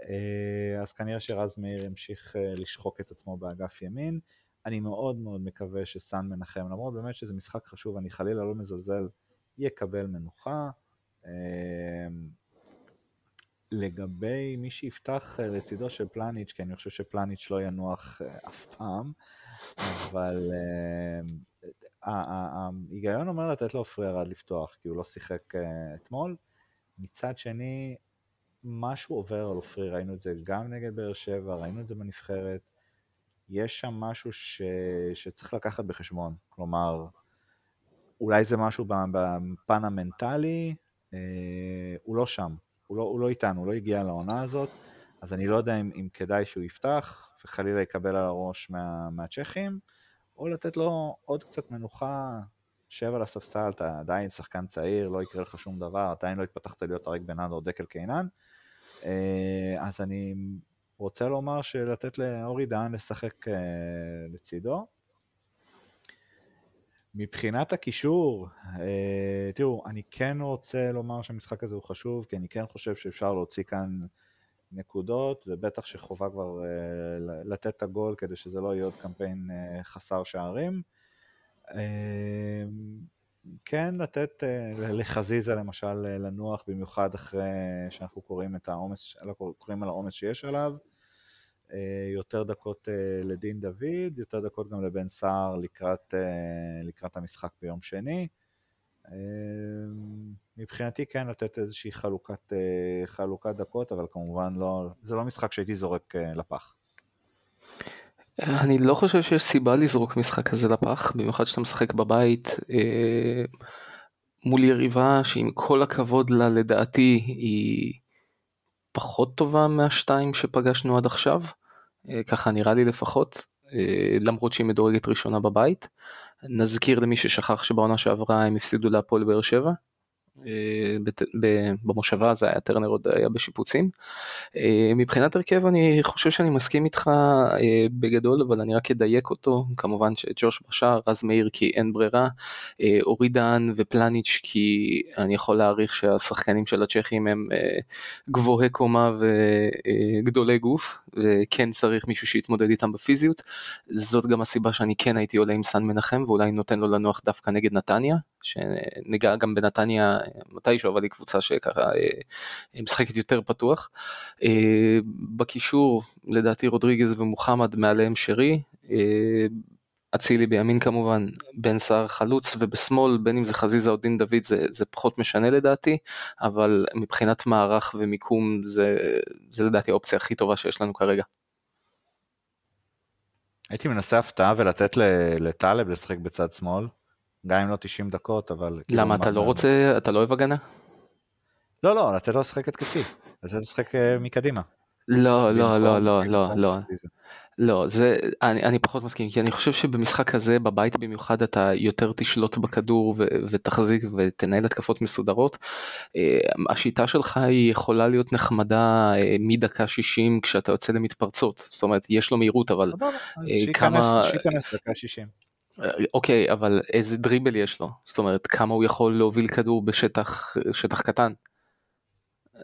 אה, אז כנראה שרז מאיר ימשיך לשחוק את עצמו באגף ימין. אני מאוד מאוד מקווה שסאן מנחם, למרות באמת שזה משחק חשוב, אני חלילה לא מזלזל, יקבל מנוחה. לגבי מי שיפתח אה, לצידו של פלניץ', כי אני חושב שפלניץ' לא ינוח אה, אף פעם, אבל אה, ההיגיון אומר לתת לו פריארד לפתוח, כי הוא לא שיחק אתמול. מצד שני, משהו עובר על עופרי, ראינו את זה גם נגד באר שבע, ראינו את זה בנבחרת. יש שם משהו ש... שצריך לקחת בחשבון, כלומר, אולי זה משהו בפן המנטלי, אה, הוא לא שם, הוא לא, הוא לא איתנו, הוא לא הגיע לעונה הזאת, אז אני לא יודע אם, אם כדאי שהוא יפתח וחלילה יקבל על הראש מה, מהצ'כים, או לתת לו עוד קצת מנוחה, שב על הספסל, אתה עדיין שחקן צעיר, לא יקרה לך שום דבר, עדיין לא התפתחת להיות אריק בנאדו או דקל קיינן, אה, אז אני רוצה לומר שלתת לאורי דהן לשחק אה, לצידו. מבחינת הקישור, אה, תראו, אני כן רוצה לומר שהמשחק הזה הוא חשוב, כי אני כן חושב שאפשר להוציא כאן נקודות, ובטח שחובה כבר אה, לתת את הגול כדי שזה לא יהיה עוד קמפיין אה, חסר שערים. כן לתת לחזיזה למשל לנוח, במיוחד אחרי שאנחנו קוראים את העומס, לא קוראים על העומס שיש עליו. אה, יותר דקות אה, לדין דוד, יותר דקות גם לבן סער לקראת, אה, לקראת המשחק ביום שני. מבחינתי כן לתת איזושהי חלוקת, חלוקת דקות, אבל כמובן לא, זה לא משחק שהייתי זורק לפח. אני לא חושב שיש סיבה לזרוק משחק כזה לפח, במיוחד שאתה משחק בבית אה, מול יריבה שעם כל הכבוד לה לדעתי היא פחות טובה מהשתיים שפגשנו עד עכשיו, אה, ככה נראה לי לפחות, אה, למרות שהיא מדורגת ראשונה בבית. נזכיר למי ששכח שבעונה שעברה הם הפסידו להפועל באר שבע. אה, במושבה זה היה טרנר עוד היה בשיפוצים. אה, מבחינת הרכב אני חושב שאני מסכים איתך אה, בגדול אבל אני רק אדייק אותו. כמובן שג'וש בשאר רז מאיר כי אין ברירה. אורי דהן ופלניץ' כי אני יכול להעריך שהשחקנים של הצ'כים הם גבוהי קומה וגדולי גוף וכן צריך מישהו שיתמודד איתם בפיזיות. זאת גם הסיבה שאני כן הייתי עולה עם סן מנחם ואולי נותן לו לנוח דווקא נגד נתניה, שניגע גם בנתניה מתישהו, אבל היא קבוצה שככה אה, משחקת יותר פתוח. אה, בקישור לדעתי רודריגז ומוחמד מעליהם שרי. אצילי בימין כמובן, בן סער חלוץ ובשמאל בין אם זה חזיזה או דין דוד זה, זה פחות משנה לדעתי, אבל מבחינת מערך ומיקום זה, זה לדעתי האופציה הכי טובה שיש לנו כרגע. הייתי מנסה הפתעה ולתת לטלב לשחק בצד שמאל, גם אם לא 90 דקות, אבל... כאילו, למה, אתה לא רוצה, אתה לא אוהב הגנה? לא, לא, לתת לו לשחק התקפי, לתת לו לשחק אה, מקדימה. לא, לא, לא, לא, לא, לא. לא, זה, אני, אני פחות מסכים, כי אני חושב שבמשחק הזה, בבית במיוחד, אתה יותר תשלוט בכדור ו, ותחזיק ותנהל התקפות מסודרות. אה, השיטה שלך היא יכולה להיות נחמדה אה, מדקה 60 כשאתה יוצא למתפרצות, זאת אומרת, יש לו מהירות, אבל אה, כמה... שייכנס דקה 60. אוקיי, אבל איזה דריבל יש לו? זאת אומרת, כמה הוא יכול להוביל כדור בשטח שטח קטן?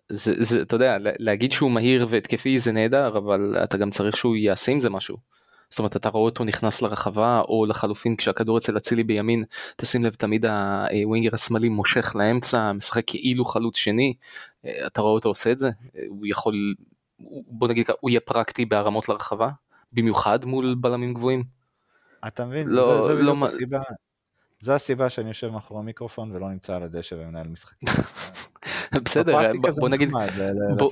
זה, זה, אתה יודע, להגיד שהוא מהיר והתקפי זה נהדר, אבל אתה גם צריך שהוא יעשה עם זה משהו. זאת אומרת, אתה רואה אותו נכנס לרחבה, או לחלופין כשהכדור אצל אצילי בימין, תשים לב, תמיד הווינגר השמאלי מושך לאמצע, משחק כאילו חלוץ שני, אתה רואה אותו עושה את זה, הוא יכול, בוא נגיד, הוא יהיה פרקטי בהרמות לרחבה, במיוחד מול בלמים גבוהים. אתה מבין? לא, זה, זה לא, הסיבה. זו הסיבה שאני יושב מאחורי המיקרופון ולא נמצא על הדשא ומנהל משחקים. בסדר, בוא נגיד,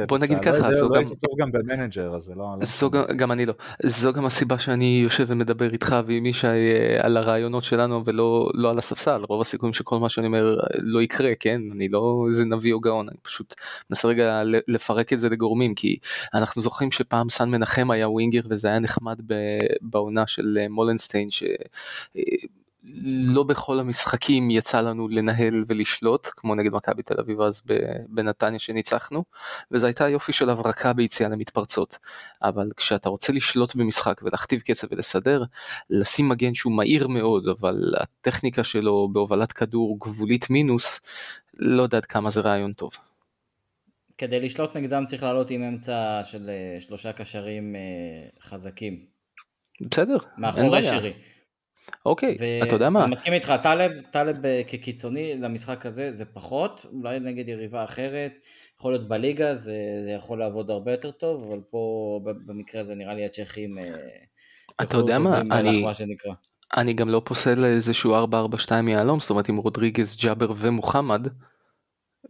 בוא נגיד ככה, זו גם, טוב גם במנג'ר, אז זה לא, לא זו גם אני לא, זו גם הסיבה שאני יושב ומדבר איתך ועם ישי אה, על הרעיונות שלנו ולא לא על הספסל, רוב הסיכויים שכל מה שאני אומר לא יקרה, כן, אני לא איזה נביא או גאון, אני פשוט מנסה רגע לפרק את זה לגורמים, כי אנחנו זוכרים שפעם סן מנחם היה ווינגר וזה היה נחמד בעונה של אה, מולנסטיין, לא בכל המשחקים יצא לנו לנהל ולשלוט, כמו נגד מכבי תל אביב אז בנתניה שניצחנו, וזו הייתה יופי של הברקה ביציאה למתפרצות. אבל כשאתה רוצה לשלוט במשחק ולהכתיב קצב ולסדר, לשים מגן שהוא מהיר מאוד, אבל הטכניקה שלו בהובלת כדור גבולית מינוס, לא יודע עד כמה זה רעיון טוב. כדי לשלוט נגדם צריך לעלות עם אמצע של אה, שלושה קשרים אה, חזקים. בסדר, אין בעיה. שרי. אוקיי, ו- אתה יודע מה? אני מסכים איתך, טלב, טלב אה, כקיצוני למשחק הזה זה פחות, אולי נגד יריבה אחרת, יכול להיות בליגה זה, זה יכול לעבוד הרבה יותר טוב, אבל פה במקרה הזה נראה לי הצ'כים... אה, אתה יודע מה, אני, אני גם לא פוסל איזשהו 4-4-2 מיהלום, זאת אומרת עם רודריגז, ג'אבר ומוחמד,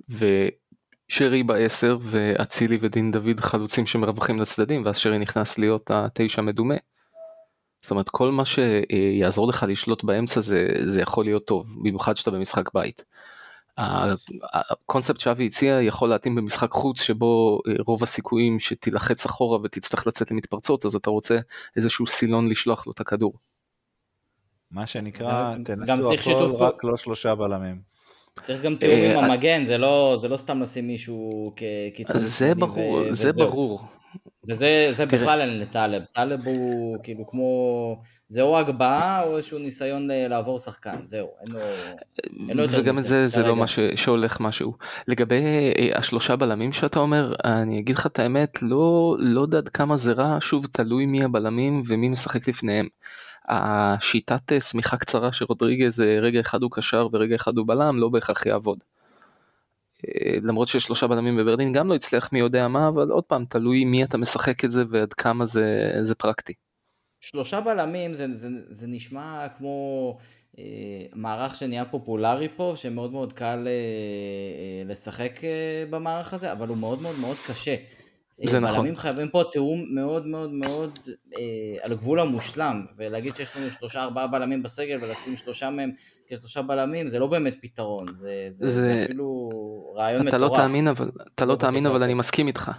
ושרי בעשר ואצילי ודין דוד חלוצים שמרווחים לצדדים, ואז שרי נכנס להיות התשע מדומה. זאת אומרת כל מה שיעזור לך לשלוט באמצע זה, זה יכול להיות טוב, במיוחד שאתה במשחק בית. הקונספט שאבי הציע יכול להתאים במשחק חוץ שבו אה, רוב הסיכויים שתילחץ אחורה ותצטרך לצאת למתפרצות אז אתה רוצה איזשהו סילון לשלוח לו את הכדור. מה שנקרא תנסו הכל רק לא שלושה בלמים. צריך גם תיאום עם אה, המגן זה לא זה לא סתם לשים מישהו כקיצוני. זה ברור זה ברור וזה זה בכלל אין לטלב, טלב הוא כאילו כמו, זה או הגבהה או איזשהו ניסיון אה, לעבור שחקן, זהו, אין לו, אין לו יותר וגם את זה, זה לא מה שהולך משהו. לגבי אה, השלושה בלמים שאתה אומר, אני אגיד לך את האמת, לא, לא יודע עד כמה זה רע, שוב תלוי מי הבלמים ומי משחק לפניהם. השיטת אה, שמיכה קצרה של רודריגז, רגע אחד הוא קשר ורגע אחד הוא בלם, לא בהכרח יעבוד. אה, למרות ששלושה בלמים בברלין גם לא הצליח מי יודע מה, אבל עוד פעם, תלוי מי אתה משחק את זה ועד כמה זה, זה פרקטי. שלושה בלמים זה, זה, זה נשמע כמו אה, מערך שנהיה פופולרי פה, שמאוד מאוד קל אה, אה, לשחק אה, במערך הזה, אבל הוא מאוד מאוד מאוד קשה. זה נכון. בלמים חייבים פה תיאום מאוד מאוד מאוד אה, על גבול המושלם, ולהגיד שיש לנו שלושה ארבעה בלמים בסגל ולשים שלושה מהם כשלושה בלמים זה לא באמת פתרון, זה, זה, זה... זה אפילו רעיון אתה לא מטורף. לא תאמין אבל, אתה לא, תאמין אבל אני מסכים איתך.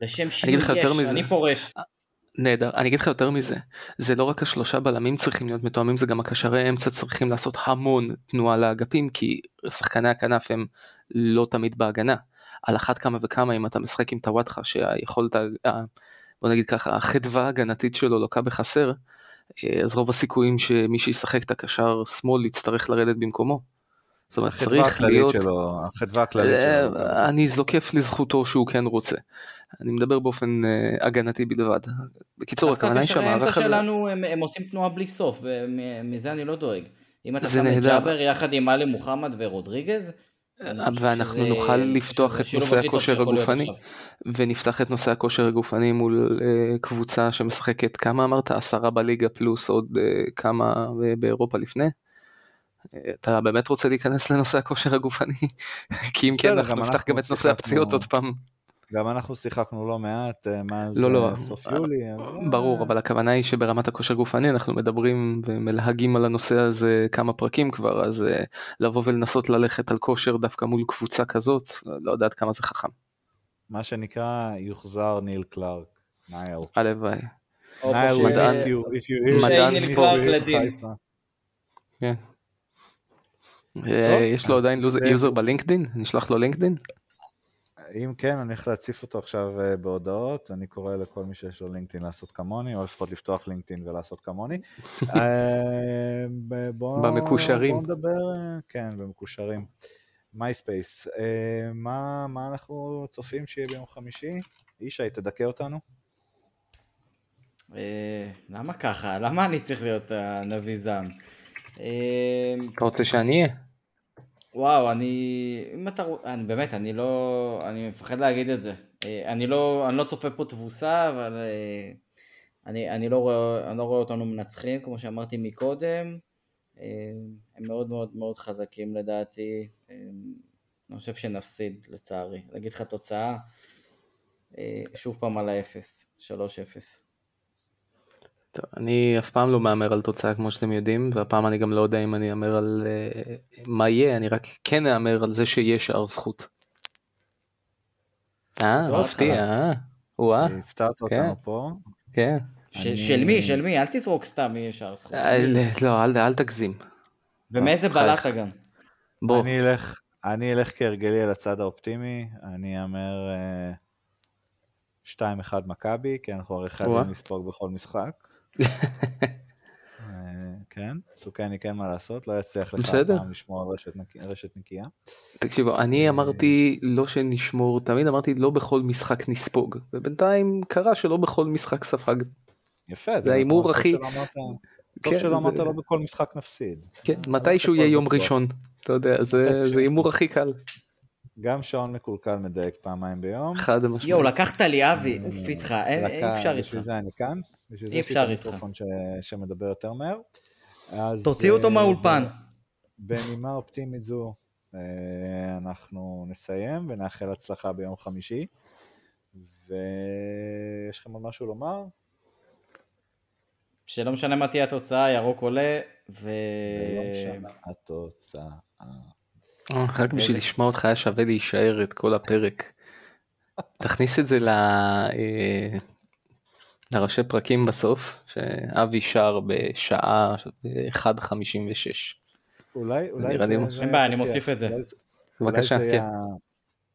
לשם שינוי יש, אני פורש. נהדר, אני אגיד לך יותר מזה, זה לא רק השלושה בלמים צריכים להיות מתואמים, זה גם הקשרי אמצע צריכים לעשות המון תנועה לאגפים, כי שחקני הכנף הם לא תמיד בהגנה. על אחת כמה וכמה אם אתה משחק עם טוואטחה שהיכולת, בוא נגיד ככה, החדווה ההגנתית שלו לוקה בחסר, אה, אז רוב הסיכויים שמי שישחק את הקשר שמאל יצטרך לרדת במקומו. זאת אומרת צריך להיות, שלו, החדווה הכללית שלו. אה, אני זוקף לזכותו שהוא כן רוצה. אני מדבר באופן uh, הגנתי בלבד. בקיצור, הכוונה היא שהמערך הזה... דווקא שלנו הם, הם עושים תנועה בלי סוף, ומזה אני לא דואג. אם אתה שם את ג'אבר יחד עם עלי מוחמד ורודריגז, ואנחנו נוכל לפתוח את נושא הכושר הגופני, ונפתח את נושא הכושר הגופני מול uh, קבוצה שמשחקת כמה אמרת? עשרה בליגה פלוס עוד uh, כמה באירופה לפני? אתה באמת רוצה להיכנס לנושא הכושר הגופני? כי אם כן, אנחנו נפתח גם את נושא הפציעות עוד פעם. גם אנחנו שיחקנו לא מעט אה, מאז לא, לא. סוף יולי. ברור, אבל הכוונה היא שברמת הכושר גופני אנחנו מדברים ומלהגים על הנושא הזה כמה פרקים כבר, אז לבוא ולנסות ללכת על כושר דווקא מול קבוצה כזאת, לא יודעת כמה זה חכם. מה שנקרא, יוחזר ניל קלארק, נייל. הלוואי. מדען ספורט. כן. יש לו עדיין יוזר בלינקדאין? נשלח לו לינקדאין? אם כן, אני הולך להציף אותו עכשיו אה, בהודעות, אני קורא לכל מי שיש לו לינקדאין לעשות כמוני, או לפחות לפתוח לינקדאין ולעשות כמוני. אה, במקושרים. בואו נדבר, אה, כן, במקושרים. מייספייס, מה, מה אנחנו צופים שיהיה ביום חמישי? ישי, תדכא אותנו. למה ככה? למה אני צריך להיות הנביא זעם? אתה רוצה שאני אהיה? וואו, אני... אם אתה... אני באמת, אני לא... אני מפחד להגיד את זה. אה, אני לא, אני לא צופה פה תבוסה, אבל אה, אני, אני, לא רואה, אני לא רואה אותנו מנצחים, כמו שאמרתי מקודם. אה, הם מאוד מאוד מאוד חזקים לדעתי. אני חושב שנפסיד, לצערי. להגיד לך תוצאה, שוב פעם על האפס, 3-0. טוב, אני אף פעם לא מהמר על תוצאה כמו שאתם יודעים, והפעם אני גם לא יודע אם אני אאמר על uh, מה יהיה, אני רק כן אאמר על זה שיהיה שער זכות. אה, מפתיע, אה, וואה. הפתעת אותנו כן. פה. כן. של מי? של מי? אל תזרוק סתם יהיה שער זכות. אה, לא, אל תגזים. ומאיזה בלטה גם? בוא. אני אלך, אני אלך כהרגלי על הצד האופטימי, אני אאמר 2-1 מכבי, כי אנחנו הרי חייבים לספוג בכל משחק. אה, כן, סוכני כן מה לעשות, לא יצליח לך פעם לשמור על רשת נקייה. תקשיבו, אני אה, אמרתי לא שנשמור, תמיד אמרתי לא בכל משחק נספוג, ובינתיים קרה שלא בכל משחק ספג. יפה, זה ההימור הכי... טוב שלא אמרת לא בכל משחק נפסיד. כן, מתישהו יהיה יום ראשון, אתה יודע, זה הימור הכי קל. גם שעון מקולקל מדייק פעמיים ביום. חד המשמעית. יואו, לקחת לי אבי, אוף איתך, אי אפשר איתך. בשביל זה אני כאן. אי אפשר איתך. בשביל זה שמדבר יותר מהר. תוציאו אותו אה, מהאולפן. בנימה אופטימית זו, אה, אנחנו נסיים ונאחל הצלחה ביום חמישי. ויש לכם עוד משהו לומר? שלא משנה מה תהיה התוצאה, ירוק עולה, ו... ולא משנה התוצאה. אה, רק בשביל לשמוע אותך היה שווה להישאר את כל הפרק. תכניס את זה ל... אה, לראשי פרקים בסוף, שאבי שר בשעה 1.56. אולי, אולי זה... אין בעיה, אני מוסיף את זה. בבקשה, כן.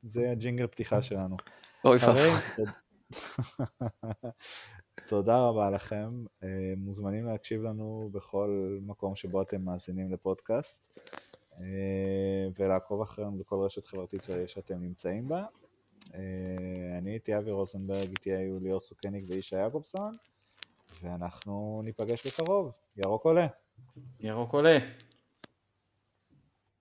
זה הג'ינגל פתיחה שלנו. אוי פאף. תודה רבה לכם, אה, מוזמנים להקשיב לנו בכל מקום שבו אתם מאזינים לפודקאסט. אה, ולעקוב אחרינו בכל רשת חברתית שאתם נמצאים בה. אה, אני הייתי אבי רוזנברג, איתי היו ליאור סוכניק וישי יעקובסון, ואנחנו ניפגש בקרוב. ירוק עולה. ירוק עולה.